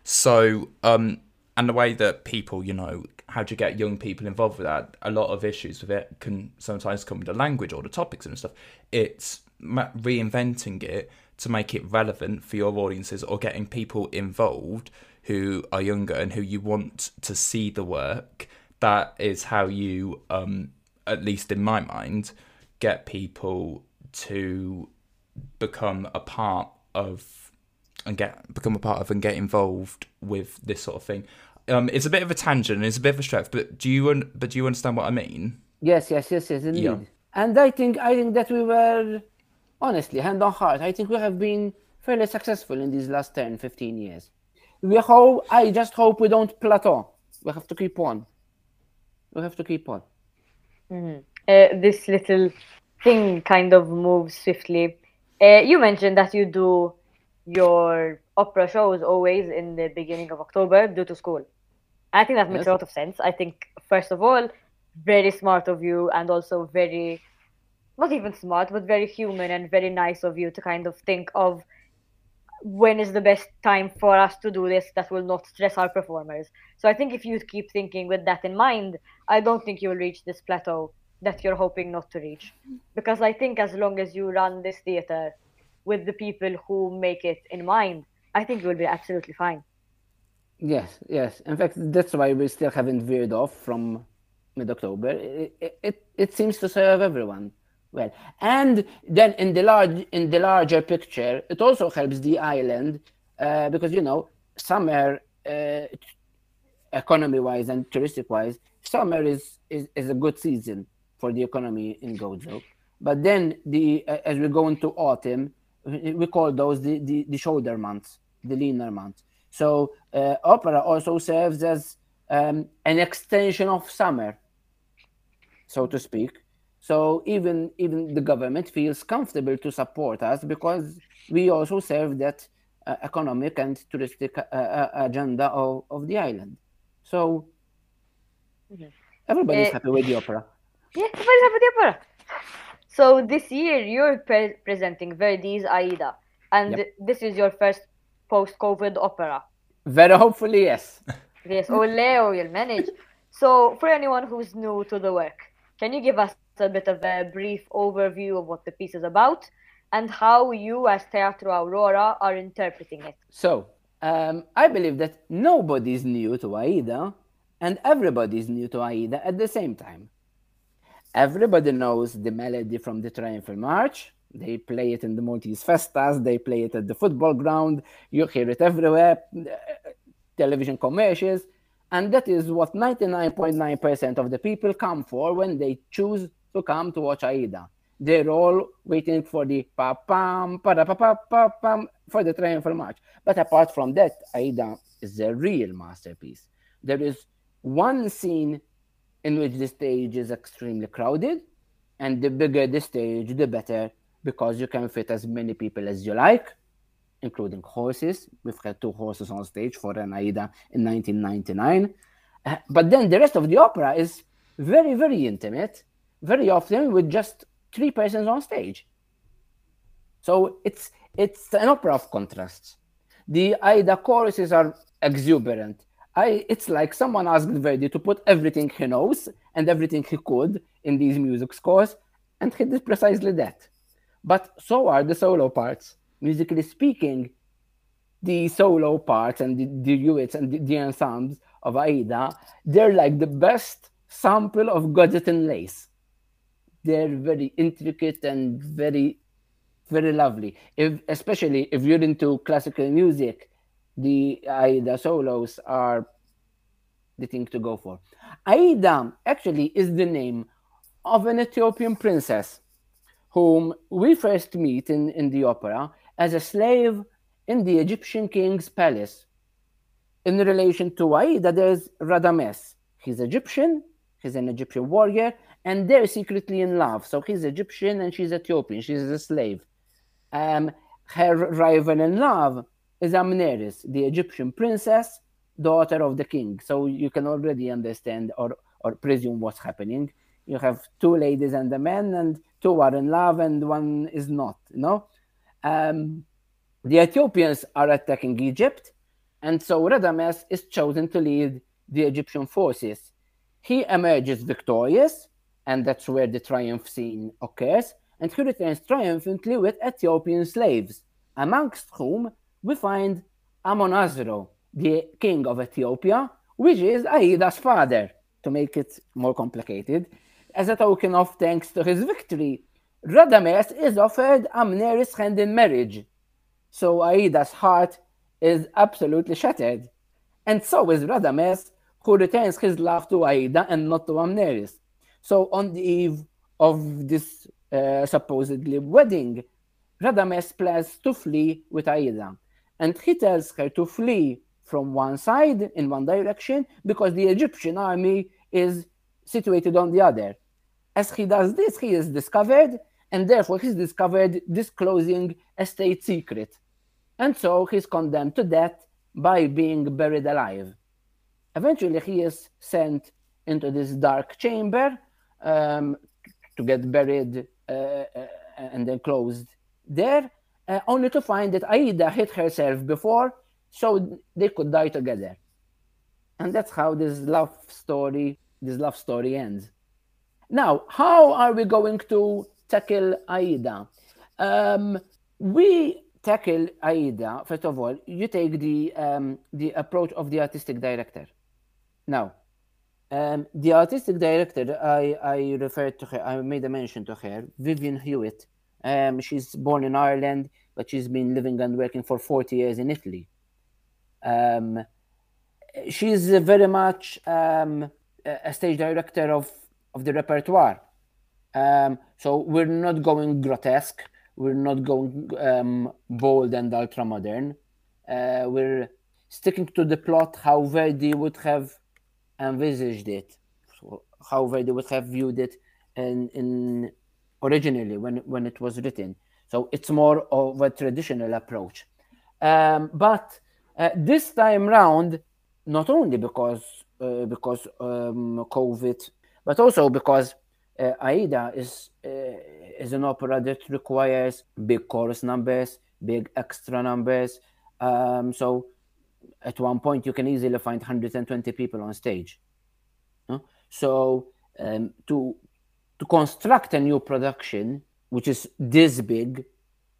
So um, and the way that people, you know, how do you get young people involved with that? A lot of issues with it can sometimes come with the language or the topics and stuff. It's reinventing it to make it relevant for your audiences or getting people involved who are younger and who you want to see the work, that is how you, um, at least in my mind, get people to become a part of and get become a part of and get involved with this sort of thing. Um, it's a bit of a tangent, it's a bit of a stretch, but do you un- but do you understand what I mean? Yes, yes, yes, yes, indeed. Yeah. And I think I think that we were honestly hand on heart. I think we have been fairly successful in these last 10, 15 years we hope I just hope we don't plateau. We have to keep on. We have to keep on. Mm-hmm. Uh, this little thing kind of moves swiftly. Uh, you mentioned that you do your opera shows always in the beginning of October due to school. I think that makes yes. a lot of sense. I think first of all, very smart of you, and also very not even smart, but very human and very nice of you to kind of think of when is the best time for us to do this that will not stress our performers. So I think if you keep thinking with that in mind, I don't think you will reach this plateau that you're hoping not to reach. Because I think as long as you run this theater with the people who make it in mind, I think you will be absolutely fine. Yes, yes. In fact, that's why we still haven't veered off from mid October. It, it, it seems to serve everyone well and then in the large in the larger picture it also helps the island uh, because you know summer uh, economy wise and touristic wise summer is, is is a good season for the economy in gozo but then the uh, as we go into autumn we call those the, the, the shoulder months the leaner months so uh, opera also serves as um, an extension of summer so to speak. So even even the government feels comfortable to support us because we also serve that uh, economic and touristic uh, uh, agenda of, of the island. So Mhm. everybody's Eh, happy with the opera. [laughs] Yeah, everybody's happy with the opera. So this year you're pre- presenting Verdi's Aida, and Yep. this is your first post-COVID opera. Very hopefully, yes. Yes, oh Leo, you'll manage. [laughs] So for anyone who's new to the work, can you give us a bit of a brief overview of what the piece is about and how you as Teatru Aurora are interpreting it? So um, I believe that nobody's new to Aida and everybody's new to Aida at the same time. Everybody knows the melody from the Triumphal March. They play it in the Maltese Festas, they play it at the football ground, you hear it everywhere, television commercials, and that is what 99.9% of the people come for when they choose to come to watch Aida. They're all waiting for the pa pam pa pa pa pa pam for the Triumphal March. But apart from that, Aida is a real masterpiece. There is one scene in which the stage is extremely crowded, and the bigger the stage, the better, because you can fit as many people as you like, including horses. We've had two horses on stage for an Aida in 1999. Uh, but then the rest of the opera is very, very intimate, very often with just three persons on stage. So it's it's an opera of contrasts. The Aida choruses are exuberant. I, it's like someone asked Verdi to put everything he knows and everything he could in these music scores, and he did precisely that. But so are the solo parts. Musically speaking, the solo parts and the, the duets and the, the ensembles of Aida, they're like the best sample of Godet and lace. They're very intricate and very, very lovely. If especially if you're into classical music, the Aida solos are the thing to go for. Aida actually is the name of an Ethiopian princess whom we first meet in, in the opera as a slave in the Egyptian king's palace. In relation to Aida, there's Radames. He's Egyptian, he's an Egyptian warrior, and they're secretly in love. So he's Egyptian and she's Ethiopian, she's a slave. Um, her rival in love is Amneris, the Egyptian princess, daughter of the king. So you can already understand or, or presume what's happening. You have two ladies and a man, and two are in love, and one is not. You know, um, the Ethiopians are attacking Egypt, and so Radames is chosen to lead the Egyptian forces. He emerges victorious, and that's where the triumph scene occurs. And he returns triumphantly with Ethiopian slaves, amongst whom we find Amonasro, the king of Ethiopia, which is Aida's father, to make it more complicated. As a token of thanks to his victory, Radames is offered Amneris' hand in marriage. So Aida's heart is absolutely shattered. And so is Radames, who returns his love to Aida and not to Amneris. So on the eve of this uh, supposedly wedding, Radames plans to flee with Aida. And he tells her to flee from one side in one direction because the Egyptian army is situated on the other. As he does this, he is discovered, and therefore he's discovered disclosing a state secret. And so he's condemned to death by being buried alive. Eventually, he is sent into this dark chamber um, to get buried uh, uh, and then closed there, uh, only to find that Aida hit herself before, so they could die together. And that's how this love story, this love story ends. Now, how are we going to tackle Aida? Um, we tackle Aida, first of all, you take the, um, the approach of the artistic director. Now, um, the artistic director, I, I referred to her, I made a mention to her, Vivian Hewitt. Um, she's born in Ireland, but she's been living and working for 40 years in Italy. Um, she's very much um, a stage director of, of the repertoire. Um, so we're not going grotesque, we're not going um, bold and ultra modern. Uh, we're sticking to the plot how Verdi would have envisaged it, However, they would have viewed it in, in originally when when it was written. So it's more of a traditional approach. Um, but uh, this time round, not only because uh, because um, COVID, but also because uh, Aida is uh, is an opera that requires big chorus numbers, big extra numbers. Um, so at one point you can easily find 120 people on stage. So um, to to construct a new production which is this big,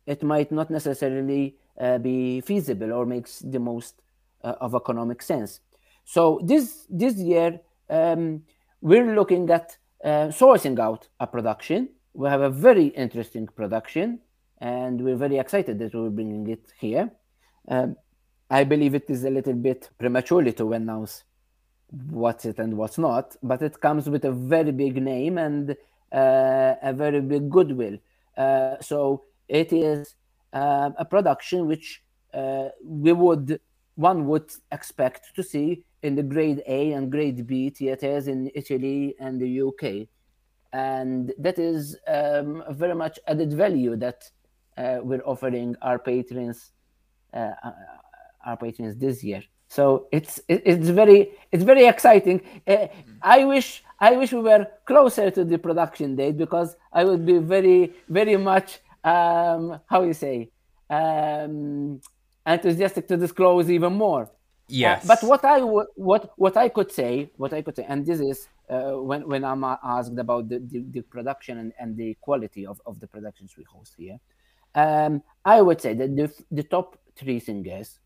it might not necessarily uh, be feasible or makes the most uh, of economic sense. So this this year um, we're looking at uh, sourcing out a production. We have a very interesting production, and we're very excited that we're bringing it here. Um, I believe it is a little bit prematurely to announce what's it and what's not, but it comes with a very big name and uh, a very big goodwill. Uh, so it is uh, a production which uh, we would one would expect to see in the grade A and grade B theaters in Italy and the UK, and that is um, very much added value that uh, we're offering our patrons uh, our patrons this year. So it's it's very it's very exciting. Uh, I wish I wish we were closer to the production date because I would be very very much um, how you say um, enthusiastic to disclose even more. Yes. Uh, but what I w- what what I could say what I could say and this is uh, when when I'm asked about the, the, the, production and, and the quality of, of the productions we host here, um, I would say that the the top three singers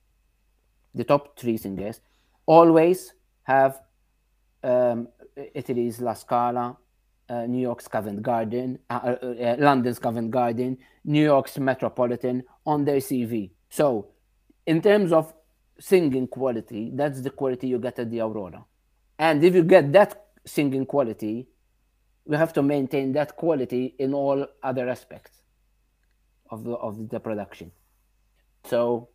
the top three singers always have um, Italy's La Scala, uh, New York's Covent Garden, uh, uh, uh, London's Covent Garden, New York's Metropolitan on their CV. So, in terms of singing quality, that's the quality you get at the Aurora. And if you get that singing quality, we have to maintain that quality in all other aspects of the of the production. So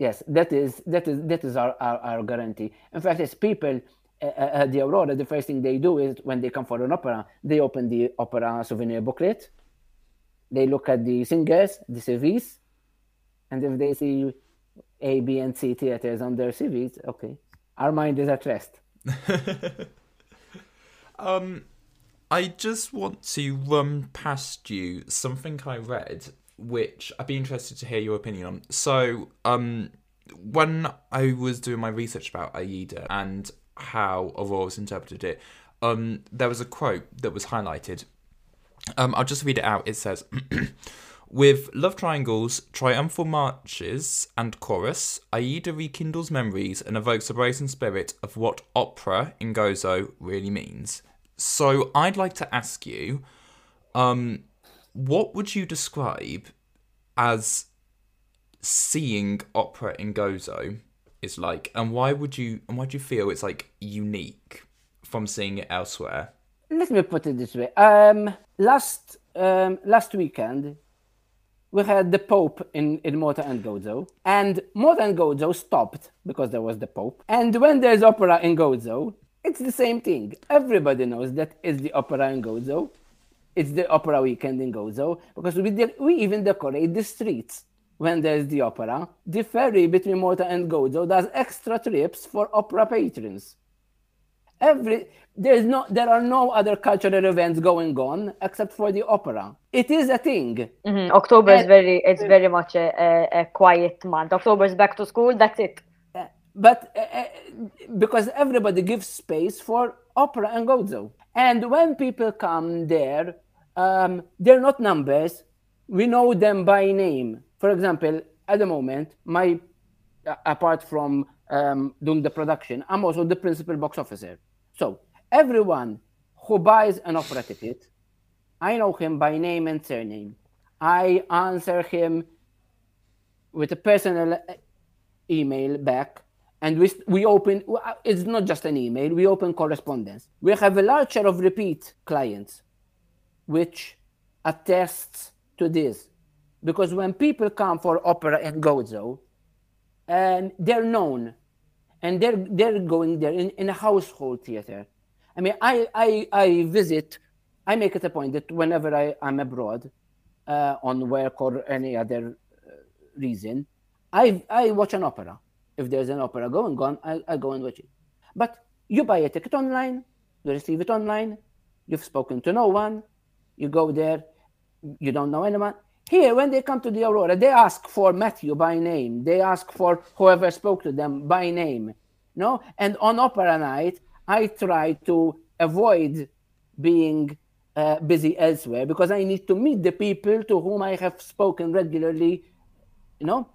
Yes, that is that is that is our, our, our guarantee. In fact, as people uh, at the Aurora, the first thing they do is when they come for an opera, they open the opera souvenir booklet, they look at the singers, the CVs, and if they see A, B, and C theaters on their CVs, okay, our mind is at rest. [laughs] um, I just want to run past you something I read which I'd be interested to hear your opinion on. So, um, when I was doing my research about Aida and how Aurora's interpreted it, um, there was a quote that was highlighted. Um, I'll just read it out. It says, [clears throat] With love triangles, triumphal marches, and chorus, Aida rekindles memories and evokes a brazen spirit of what opera in Gozo really means. So I'd like to ask you, um, what would you describe as seeing opera in Gozo is like, and why would you and why do you feel it's like unique from seeing it elsewhere? Let me put it this way. Um, last um, last weekend, we had the Pope in, in Malta and Gozo, and Malta and Gozo stopped because there was the Pope. And when there's opera in Gozo, it's the same thing. Everybody knows that is the opera in Gozo. It's the opera weekend in Gozo because we, de- we even decorate the streets when there's the opera. The ferry between Malta and Gozo does extra trips for opera patrons. Every there's no there are no other cultural events going on except for the opera. It is a thing. Mm-hmm. October and, is very it's very much a, a, a, quiet month. October is back to school. That's it. But uh, because everybody gives space for opera and Gozo. And when people come there, um, they're not numbers. We know them by name. For example, at the moment, my uh, apart from um, doing the production, I'm also the principal box officer. So everyone who buys an opera ticket, I know him by name and surname. I answer him with a personal uh, email back and we, we open it's not just an email we open correspondence. We have a large share of repeat clients which attests to this. Because when people come for opera and gozo and they're known and they're they're going there in, in a household theater. I mean, I, I, I visit, I make it a point that whenever I, I'm abroad uh, on work or any other uh, reason, I, I watch an opera. If there's an opera going on, I, I go and watch it. But you buy a ticket online, you receive it online, you've spoken to no one, you go there, you don't know anyone. Here, when they come to the Aurora, they ask for Matthew by name. They ask for whoever spoke to them by name. No, and on opera night, I try to avoid being uh, busy elsewhere because I need to meet the people to whom I have spoken regularly. You know,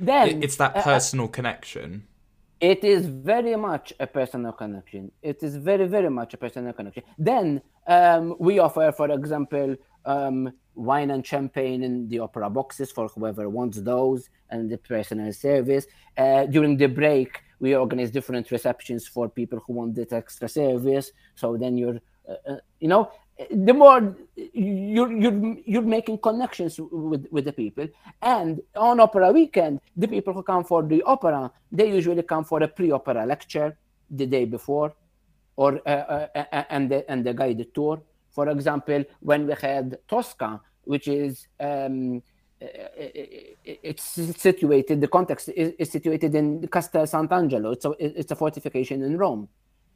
then It's that uh, personal connection. it is very much a personal connection. It is very, very much a personal connection. Then um, we offer, for example, um, wine and champagne in the opera boxes for whoever wants those, and the personal service. Uh, during the break, we organize different receptions for people who want that extra service. So then you're, uh, uh, you know, the more you're you're you're making connections with with the people. And on opera weekend the people who come for the opera they usually come for a pre-opera lecture the day before or uh, uh, uh, and the and the guided tour. For example when we had tosca which is um, uh, it's situated the context is, is situated in castel sant'angelo. It's a, it's a fortification in rome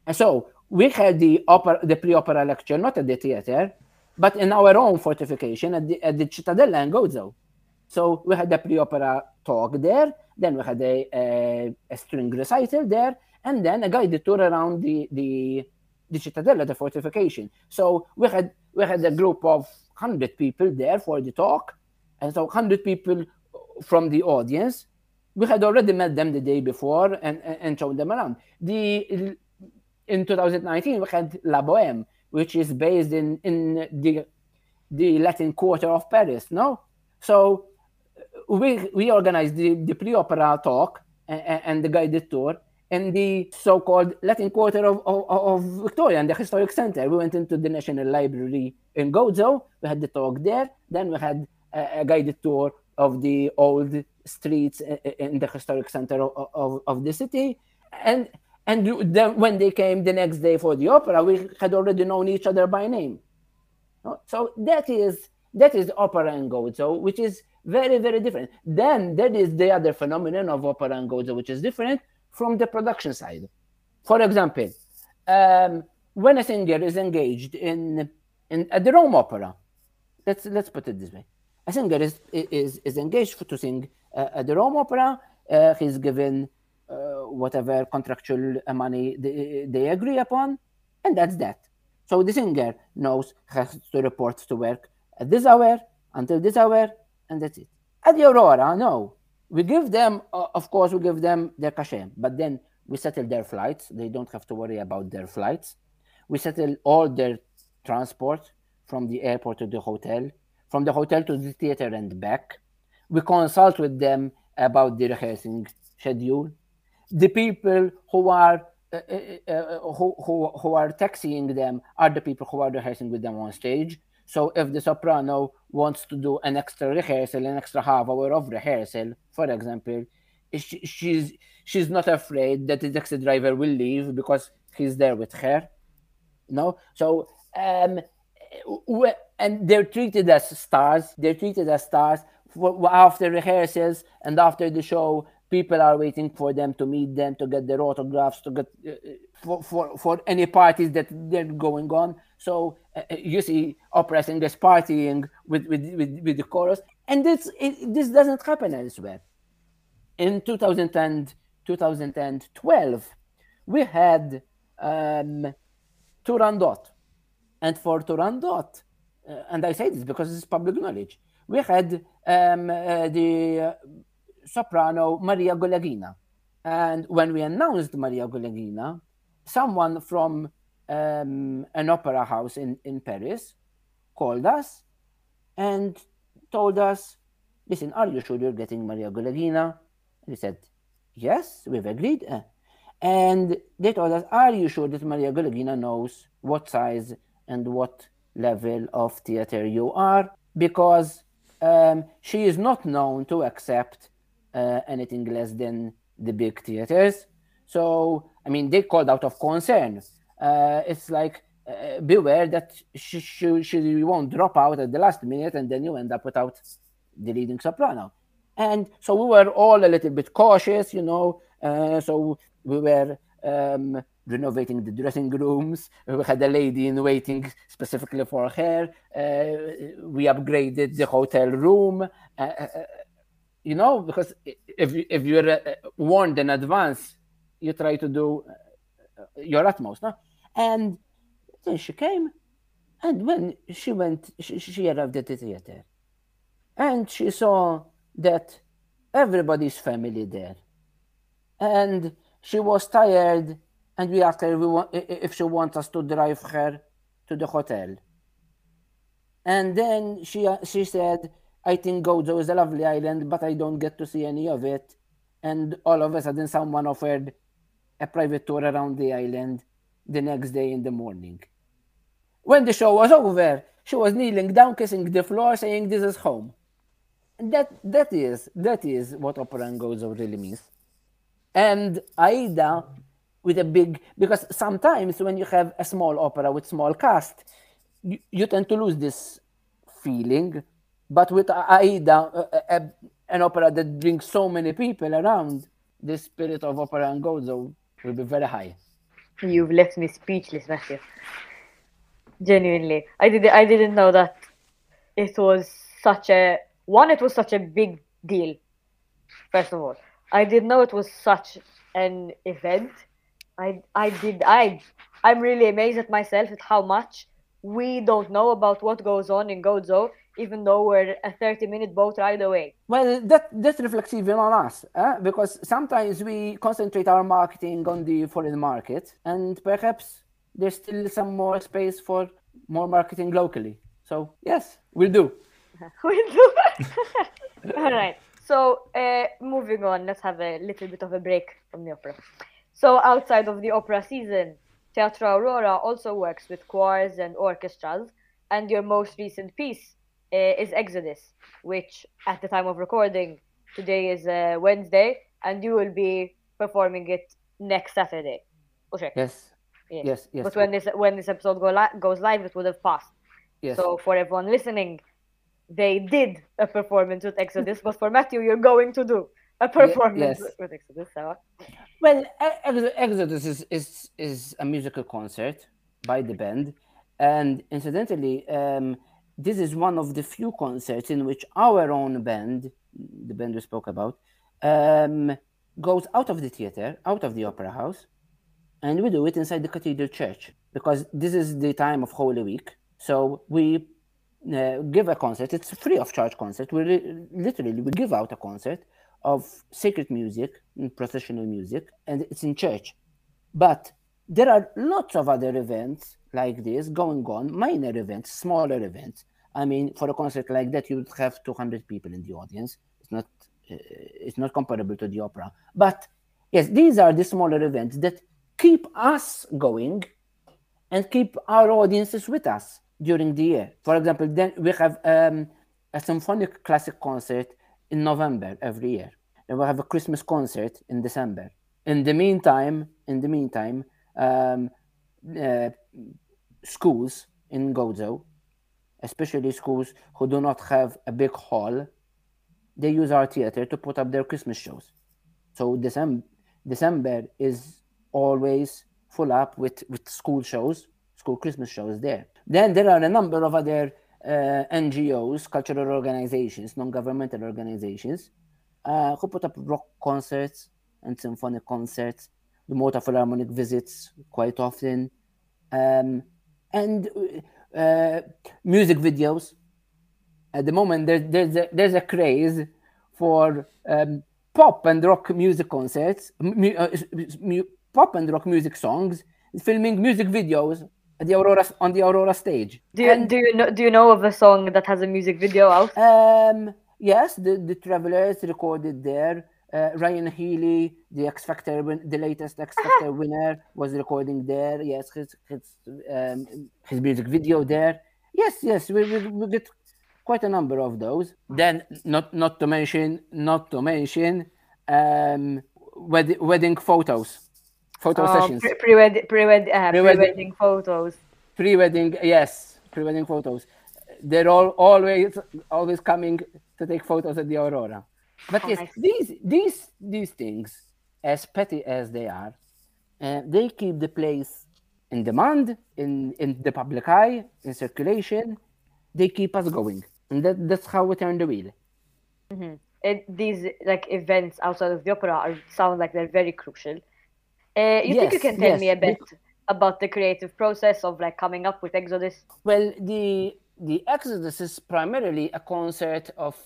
and so we had the opera, the pre-opera lecture, not at the theater, but in our own fortification at the, at the Cittadella in Gozo. So we had the pre-opera talk there, then we had a, a, a string recital there, and then a guided tour around the, the, the Cittadella, the fortification. So we had we had a group of hundred people there for the talk, and so hundred people from the audience. We had already met them the day before and, and shown them around. The in 2019 we had La Boheme, which is based in in the the Latin Quarter of Paris. No, so uh, we we organized the, the pre-opera talk and, and the guided tour in the so-called Latin Quarter of, of, of Victoria and the Historic Center. We went into the National Library in Gozo. We had the talk there. Then we had a, a guided tour of the old streets in the historic center of, of, of the city. And and then when they came the next day for the opera, we had already known each other by name. So that is that is opera and gozo, which is very very different. Then there is the other phenomenon of opera and gozo, which is different from the production side. For example, um, when a singer is engaged in, in at the Rome Opera, let's let's put it this way: a singer is is is engaged to sing uh, at the Rome Opera. Uh, he's given whatever contractual money they, they agree upon, and that's that. So the singer knows has to report to work at this hour until this hour, and that's it. At the Aurora, no, we give them, uh, of course, we give them their cachet, but then we settle their flights. They don't have to worry about their flights. We settle all their transport from the airport to the hotel, from the hotel to the theater and back. We consult with them about the rehearsing schedule the people who are uh, uh, uh, who, who, who are taxiing them are the people who are rehearsing with them on stage. So if the soprano wants to do an extra rehearsal, an extra half hour of rehearsal, for example, she, she's she's not afraid that the taxi driver will leave because he's there with her. No, so um, and they're treated as stars. They're treated as stars after rehearsals and after the show people are waiting for them to meet them to get their autographs to get uh, for, for for any parties that they're going on. So uh, you see opera singers partying with, with with, with the chorus. And this it, this doesn't happen elsewhere. In 2010 2012 we had um, Turandot. And for Turandot uh, and I say this because it's public knowledge we had um, uh, the soprano Maria Guleghina. And when we announced Maria Guleghina, someone from um, an opera house in, in Paris called us and told us, listen, are you sure you're getting Maria Guleghina? And we said, yes, we've agreed. And they told us, are you sure that Maria Guleghina knows what size and what level of theater you are? Because um, she is not known to accept uh, anything less than the big theaters. So, I mean, they called out of concern. uh, it's like uh, beware that she, she, she won't drop out at the last minute and then you end up without the leading soprano. And so we were all a little bit cautious, you know. Uh, so we were um, renovating the dressing rooms. We had a lady in waiting specifically for her. Uh, we upgraded the hotel room. Uh, uh you know, because if if you're uh, warned in advance, you try to do uh, your utmost, no? And then she came, and when she went, she, she arrived at the theater, and she saw that everybody's family there, and she was tired, and we asked her if, want, if she wants us to drive her to the hotel. And then she she said, "I think Gozo is a lovely island, but I don't get to see any of it." And all of a sudden, someone offered a private tour around the island the next day in the morning. When the show was over, she was kneeling down, kissing the floor, saying, "This is home." And that that is that is what opera and gozo really means. And Aida with a big because sometimes when you have a small opera with small cast, you, you tend to lose this feeling. But with Aida, a, a, an opera that brings so many people around, the spirit of opera and gozo will be very high. You've left me speechless, Matthew. Genuinely, I did. I didn't know that it was such a one. It was such a big deal. First of all, I didn't know it was such an event. I I did I I'm really amazed at myself at how much we don't know about what goes on in Gozo, even though we're a 30 minute boat ride away. Well, that that reflects even on us, eh? because sometimes we concentrate our marketing on the foreign market, and perhaps there's still some more space for more marketing locally. So yes, we'll do. [laughs] we'll do. [laughs] All right. So uh, moving on, let's have a little bit of a break from the opera. So outside of the opera season, Teatru Aurora also works with choirs and orchestras, and your most recent piece is Exodus, which at the time of recording today is uh, Wednesday, and you will be performing it next Saturday. Okay. Yes. Yes. Yes. yes. But when this when this episode go li- goes live, it would have passed. Yes. So for everyone listening, they did a performance with Exodus, but for Matthew, you're going to do a performance yes. with Exodus. So. Well, Exodus is, is is a musical concert by the band, and incidentally, um, this is one of the few concerts in which our own band, the band we spoke about, um, goes out of the theater, out of the opera house, and we do it inside the cathedral church because this is the time of Holy Week. So we uh, give a concert. It's a free of charge concert. We re- literally we give out a concert of sacred music, processional music, and it's in church. But there are lots of other events like this going on, minor events, smaller events. I mean, for a concert like that, you would have 200 people in the audience. It's not, uh, it's not comparable to the opera. But yes, these are the smaller events that keep us going and keep our audiences with us during the year. For example, then we have um, a symphonic classic concert in November every year. And we have a Christmas concert in December. In the meantime, in the meantime, um, uh, schools in Gozo, especially schools who do not have a big hall, they use our theater to put up their Christmas shows. So December, December is always full up with, with school shows, school Christmas shows there. Then there are a number of other uh, NGOs, cultural organizations, non-governmental organizations, uh, who put up rock concerts and symphonic concerts, the Malta Philharmonic visits quite often, um, and uh, music videos. At the moment, there, there's, a, there's a craze for um, pop and rock music concerts, mu- uh, mu- pop and rock music songs, filming music videos the Aurora on the Aurora stage. Do you and, do you know do you know of a song that has a music video out? Um, yes, the the Travelers recorded there. Uh, Ryan Healy, the X Factor, the latest X Factor winner, was recording there. Yes, his his um, his music video there. Yes, yes, we, we, we get quite a number of those. Then, not not to mention, not to mention, um, wed- wedding photos photo Oh, sessions. pre- pre-wed- pre-wed- uh, Pre-wedding. pre-wedding photos. pre-wedding yes pre-wedding photos they're all always always coming to take photos at the aurora but Oh, yes these these these things as petty as they are uh, they keep the place in demand in in the public eye in circulation. They keep us going. And that, that's how we turn the wheel. It, these like events outside of the opera are, sound like they're very crucial. Uh, you think you can tell me a bit about the creative process of like coming up with Exodus? Well, the the Exodus is primarily a concert of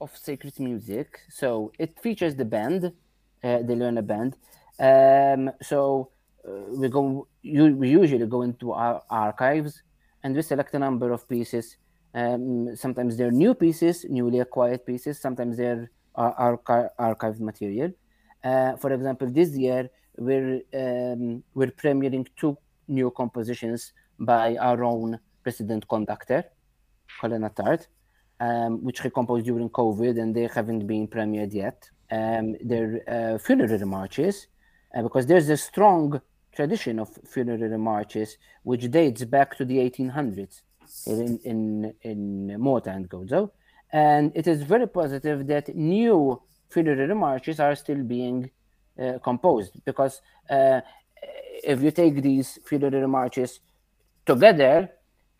of sacred music. So it features the band, uh, the Leone band. Um, so uh, we go. You, we usually go into our archives and we select a number of pieces. Um, sometimes they're new pieces, newly acquired pieces. Sometimes they're ar- archi- archived material. Uh, for example, this year we're um, we're premiering two new compositions by our own resident conductor, Colin Attard, um, which he composed during COVID, and they haven't been premiered yet. Um, they're uh, funerary marches, uh, because there's a strong tradition of funerary marches which dates back to the 1800s in in in Malta and Gozo, and it is very positive that new funerary marches are still being uh, composed because uh, if you take these funerary marches together,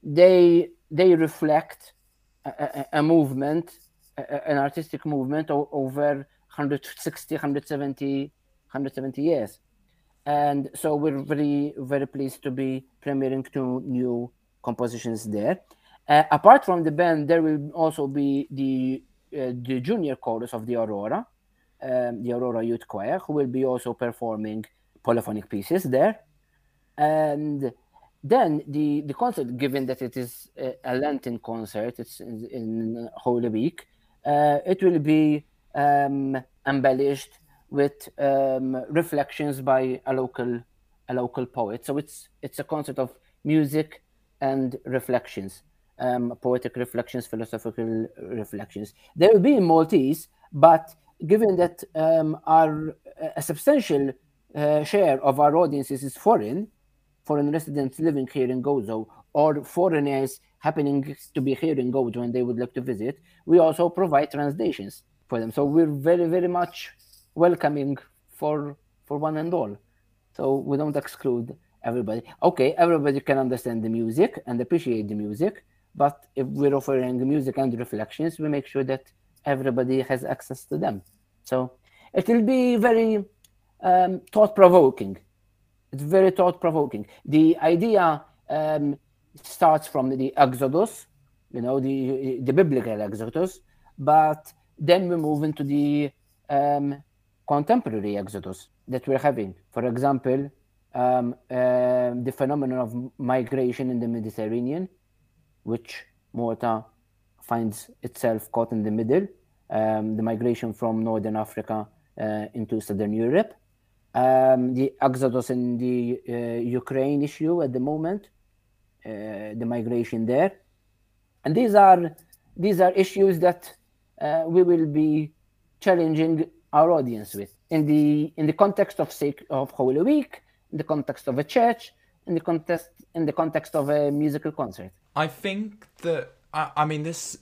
they they reflect a, a, movement, a, an artistic movement over 160, 170, 170 years. And so we're very, very pleased to be premiering two new compositions there. Uh, apart from the band, there will also be the uh, the junior chorus of the Aurora, um, the Aurora Youth Choir, who will be also performing polyphonic pieces there. And then the, the concert, given that it is a, Lenten concert, it's in, in Holy Week, uh, it will be um, embellished with um, reflections by a local a local poet. So it's it's a concert of music and reflections, um, poetic reflections, philosophical reflections. There will be in Maltese, but given that um, our a substantial uh, share of our audiences is foreign, foreign residents living here in Gozo or foreigners happening to be here in Gozo and they would like to visit, we also provide translations for them. So we're very, very much welcoming for for one and all. So we don't exclude everybody. Okay, everybody can understand the music and appreciate the music, but if we're offering music and reflections, we make sure that everybody has access to them. So it will be very um, thought provoking. It's very thought provoking. The idea um, starts from the Exodus, you know, the the biblical Exodus, but then we move into the um, contemporary Exodus that we're having. For example, um, uh, the phenomenon of migration in the Mediterranean, which Malta finds itself caught in the middle, um, the migration from Northern Africa uh, into Southern Europe, um, the exodus in the uh, Ukraine issue at the moment, uh, the migration there, and these are these are issues that uh, we will be challenging our audience with in the in the context of of Holy Week, in the context of a church, in the context in the context of a musical concert. I think that I, I mean this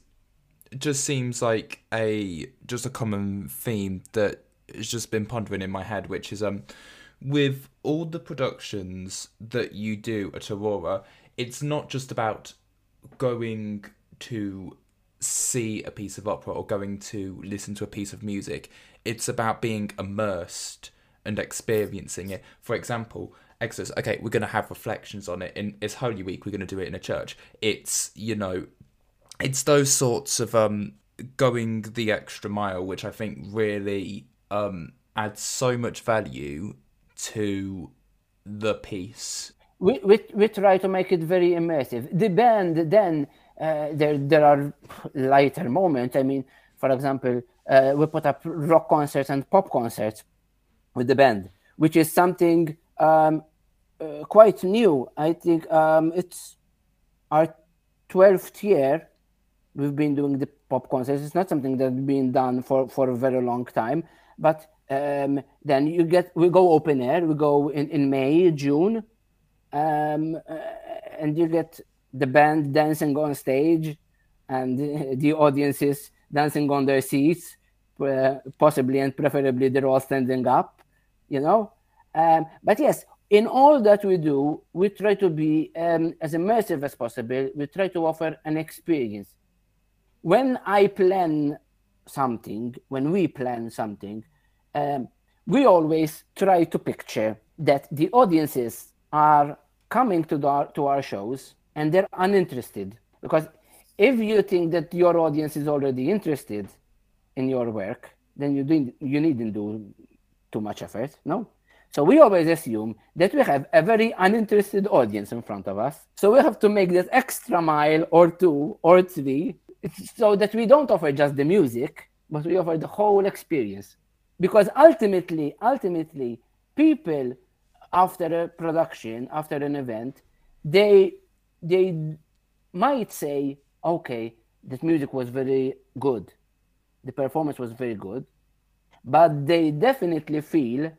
just seems like a just a common theme that has just been pondering in my head, which is um with all the productions that you do at Aurora, it's not just about going to see a piece of opera or going to listen to a piece of music. It's about being immersed and experiencing it. For example, Exodus, okay, we're going to have reflections on it. In it's Holy Week, we're going to do it in a church. It's you know, it's those sorts of um going the extra mile, which I think really um adds so much value to the piece. we, we, we try to make it very immersive. The band then uh, there there are lighter moments. I mean, for example, uh, we put up rock concerts and pop concerts with the band, which is something um, uh, quite new. I think um, it's our twelfth year we've been doing the pop concerts. It's not something that's been done for for a very long time, but Um, then you get we go open air. We go in, in May, June, um, uh, and you get the band dancing on stage, and [laughs] the audiences dancing on their seats, uh, possibly and preferably they're all standing up, you know. Um, but yes, in all that we do, we try to be um, as immersive as possible. We try to offer an experience. When I plan something, when we plan something, um, we always try to picture that the audiences are coming to, the, to our shows and they're uninterested. Because if you think that your audience is already interested in your work, then you, do, you needn't do too much effort, no? So we always assume that we have a very uninterested audience in front of us. So we have to make that extra mile or two or three so that we don't offer just the music, but we offer the whole experience. Because ultimately, ultimately, people after a production, after an event, they they might say, okay, this music was very good, the performance was very good, but they definitely feel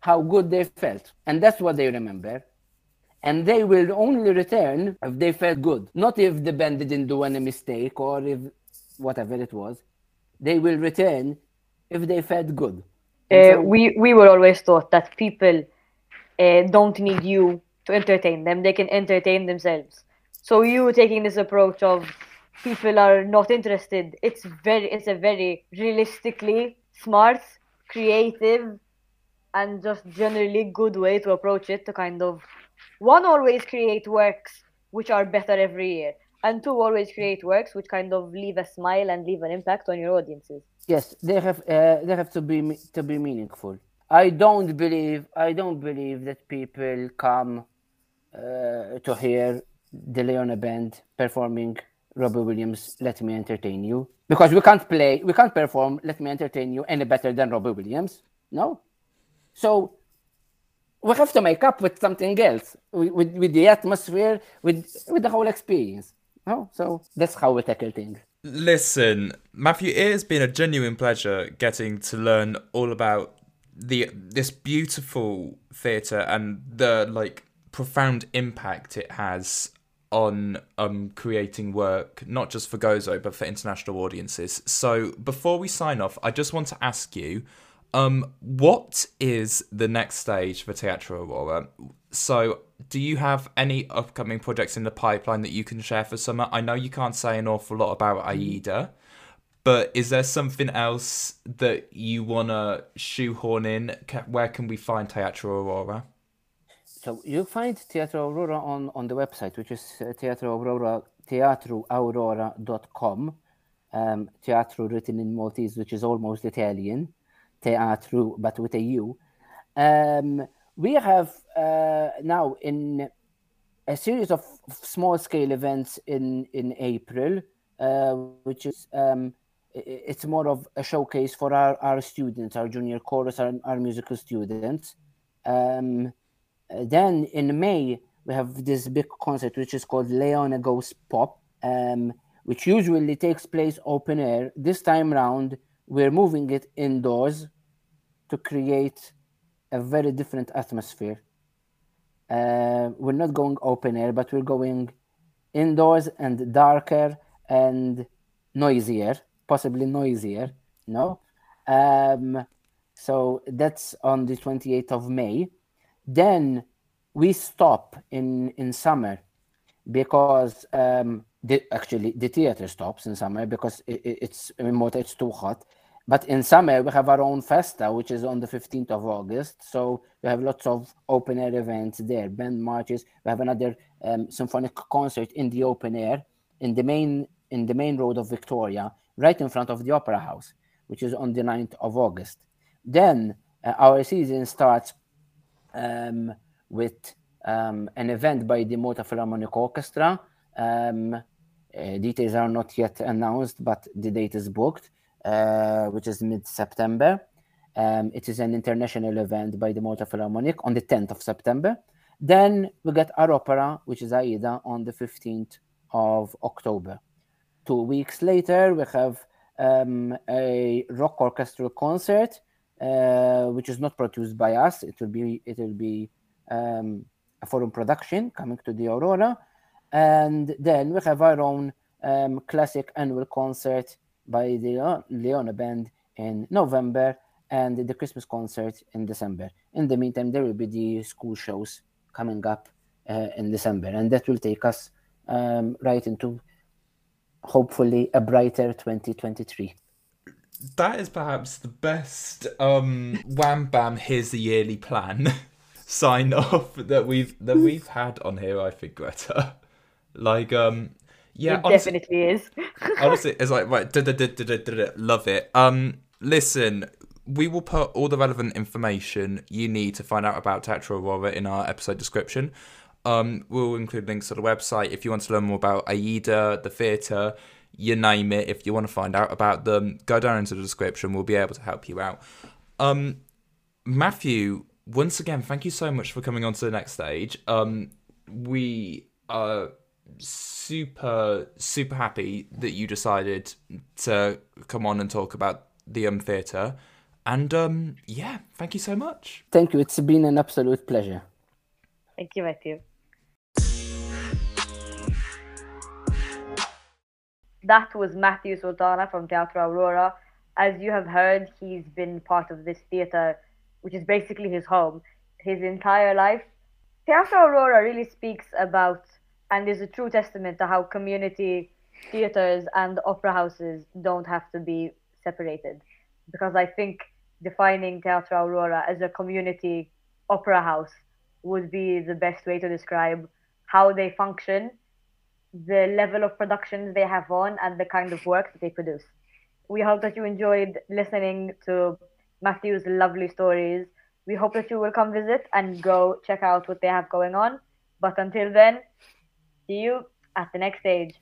how good they felt. And that's what they remember. And they will only return if they felt good, not if the band didn't do any mistake or if whatever it was. They will return if they felt good. Uh, so, we, we were always taught that people uh, don't need you to entertain them, they can entertain themselves. So you taking this approach of people are not interested, it's very it's a very realistically smart, creative, and just generally good way to approach it to kind of one always create works which are better every year and two always create works which kind of leave a smile and leave an impact on your audiences. Yes they have uh, they have to be to be meaningful. I don't believe i don't believe that people come uh, to hear the Leone band performing robbie williams let me entertain you. Because we can't play we can't perform let me entertain you any better than robbie williams. No. So we have to make up with something else, with, with, the atmosphere, with with the whole experience. Oh, so that's how we tackle things. Listen, Matthew, it has been a genuine pleasure getting to learn all about the this beautiful theatre and the like profound impact it has on um creating work not just for Gozo but for international audiences. So before we sign off, I just want to ask you um, what is the next stage for Teatru Aurora? So, do you have any upcoming projects in the pipeline that you can share for summer? I know you can't say an awful lot about mm. Aida, but is there something else that you want to shoehorn in? Where can we find Teatru Aurora? So you find Teatru Aurora on, on the website, which is uh, Teatru Aurora, teatruaurora.com. Um, teatru written in Maltese, which is almost Italian teatro, but with a U. Um, we have uh, now in a series of small scale events in in April, uh, which is um, it's more of a showcase for our, our students, our junior chorus, our, our musical students. Um, then in May we have this big concert which is called Leone Goes Pop, um, which usually takes place open air. This time round we're moving it indoors to create a very different atmosphere. Uh, we're not going open air, but we're going indoors and darker and noisier, possibly noisier. No, um, so that's on the 28th of May. Then we stop in in summer because um, the, actually the theater stops in summer because it, it's it's too hot but in summer, we have our own festa, which is on the 15th of August. So we have lots of open air events there, band marches. We have another um, symphonic concert in the open air in the main in the main road of Victoria, right in front of the Opera House, which is on the 9th of August. Then uh, our season starts um, with um, an event by the Malta Philharmonic Orchestra. Um, uh, details are not yet announced, but the date is booked. Uh, which is mid September. Um, it is an international event by the Malta Philharmonic on the 10th of September. Then we get our opera, which is Aida, on the 15th of October. Two weeks later, we have um, a rock orchestral concert uh, which is not produced by us. It will be it will be um, a foreign production coming to the Aurora, and then we have our own um, classic annual concert by the Leone Band in November and the Christmas concert in December. In the meantime, there will be the school shows coming up uh, in December, and that will take us um, right into hopefully a brighter 2023 that is perhaps the best um wham bam here's the yearly plan [laughs] sign off that we've that we've had on here i think greta like um yeah it honestly, definitely is [laughs] honestly it's like right da, da, da, love it um listen we will put all the relevant information you need to find out about Teatru Aurora in our episode description. Um, we'll include links to the website if you want to learn more about AIDA, the theatre, you name it. If you want to find out about them, go down into the description. We'll be able to help you out. Um, Matthew, once again, thank you so much for coming on to the next stage. Um, we are super, super happy that you decided to come on and talk about the um theatre. And um, yeah, thank you so much. Thank you. It's been an absolute pleasure. Thank you, Matthew. That was Matthew Sultana from Teatru Aurora. As you have heard, he's been part of this theatre, which is basically his home, his entire life. Teatru Aurora really speaks about and is a true testament to how community theatres and opera houses don't have to be separated. Because I think defining Teatru Aurora as a community opera house would be the best way to describe how they function the level of productions they have on and the kind of work that they produce. We hope that you enjoyed listening to Matthew's lovely stories. We hope that you will come visit and go check out what they have going on. But until then, see you at the next stage.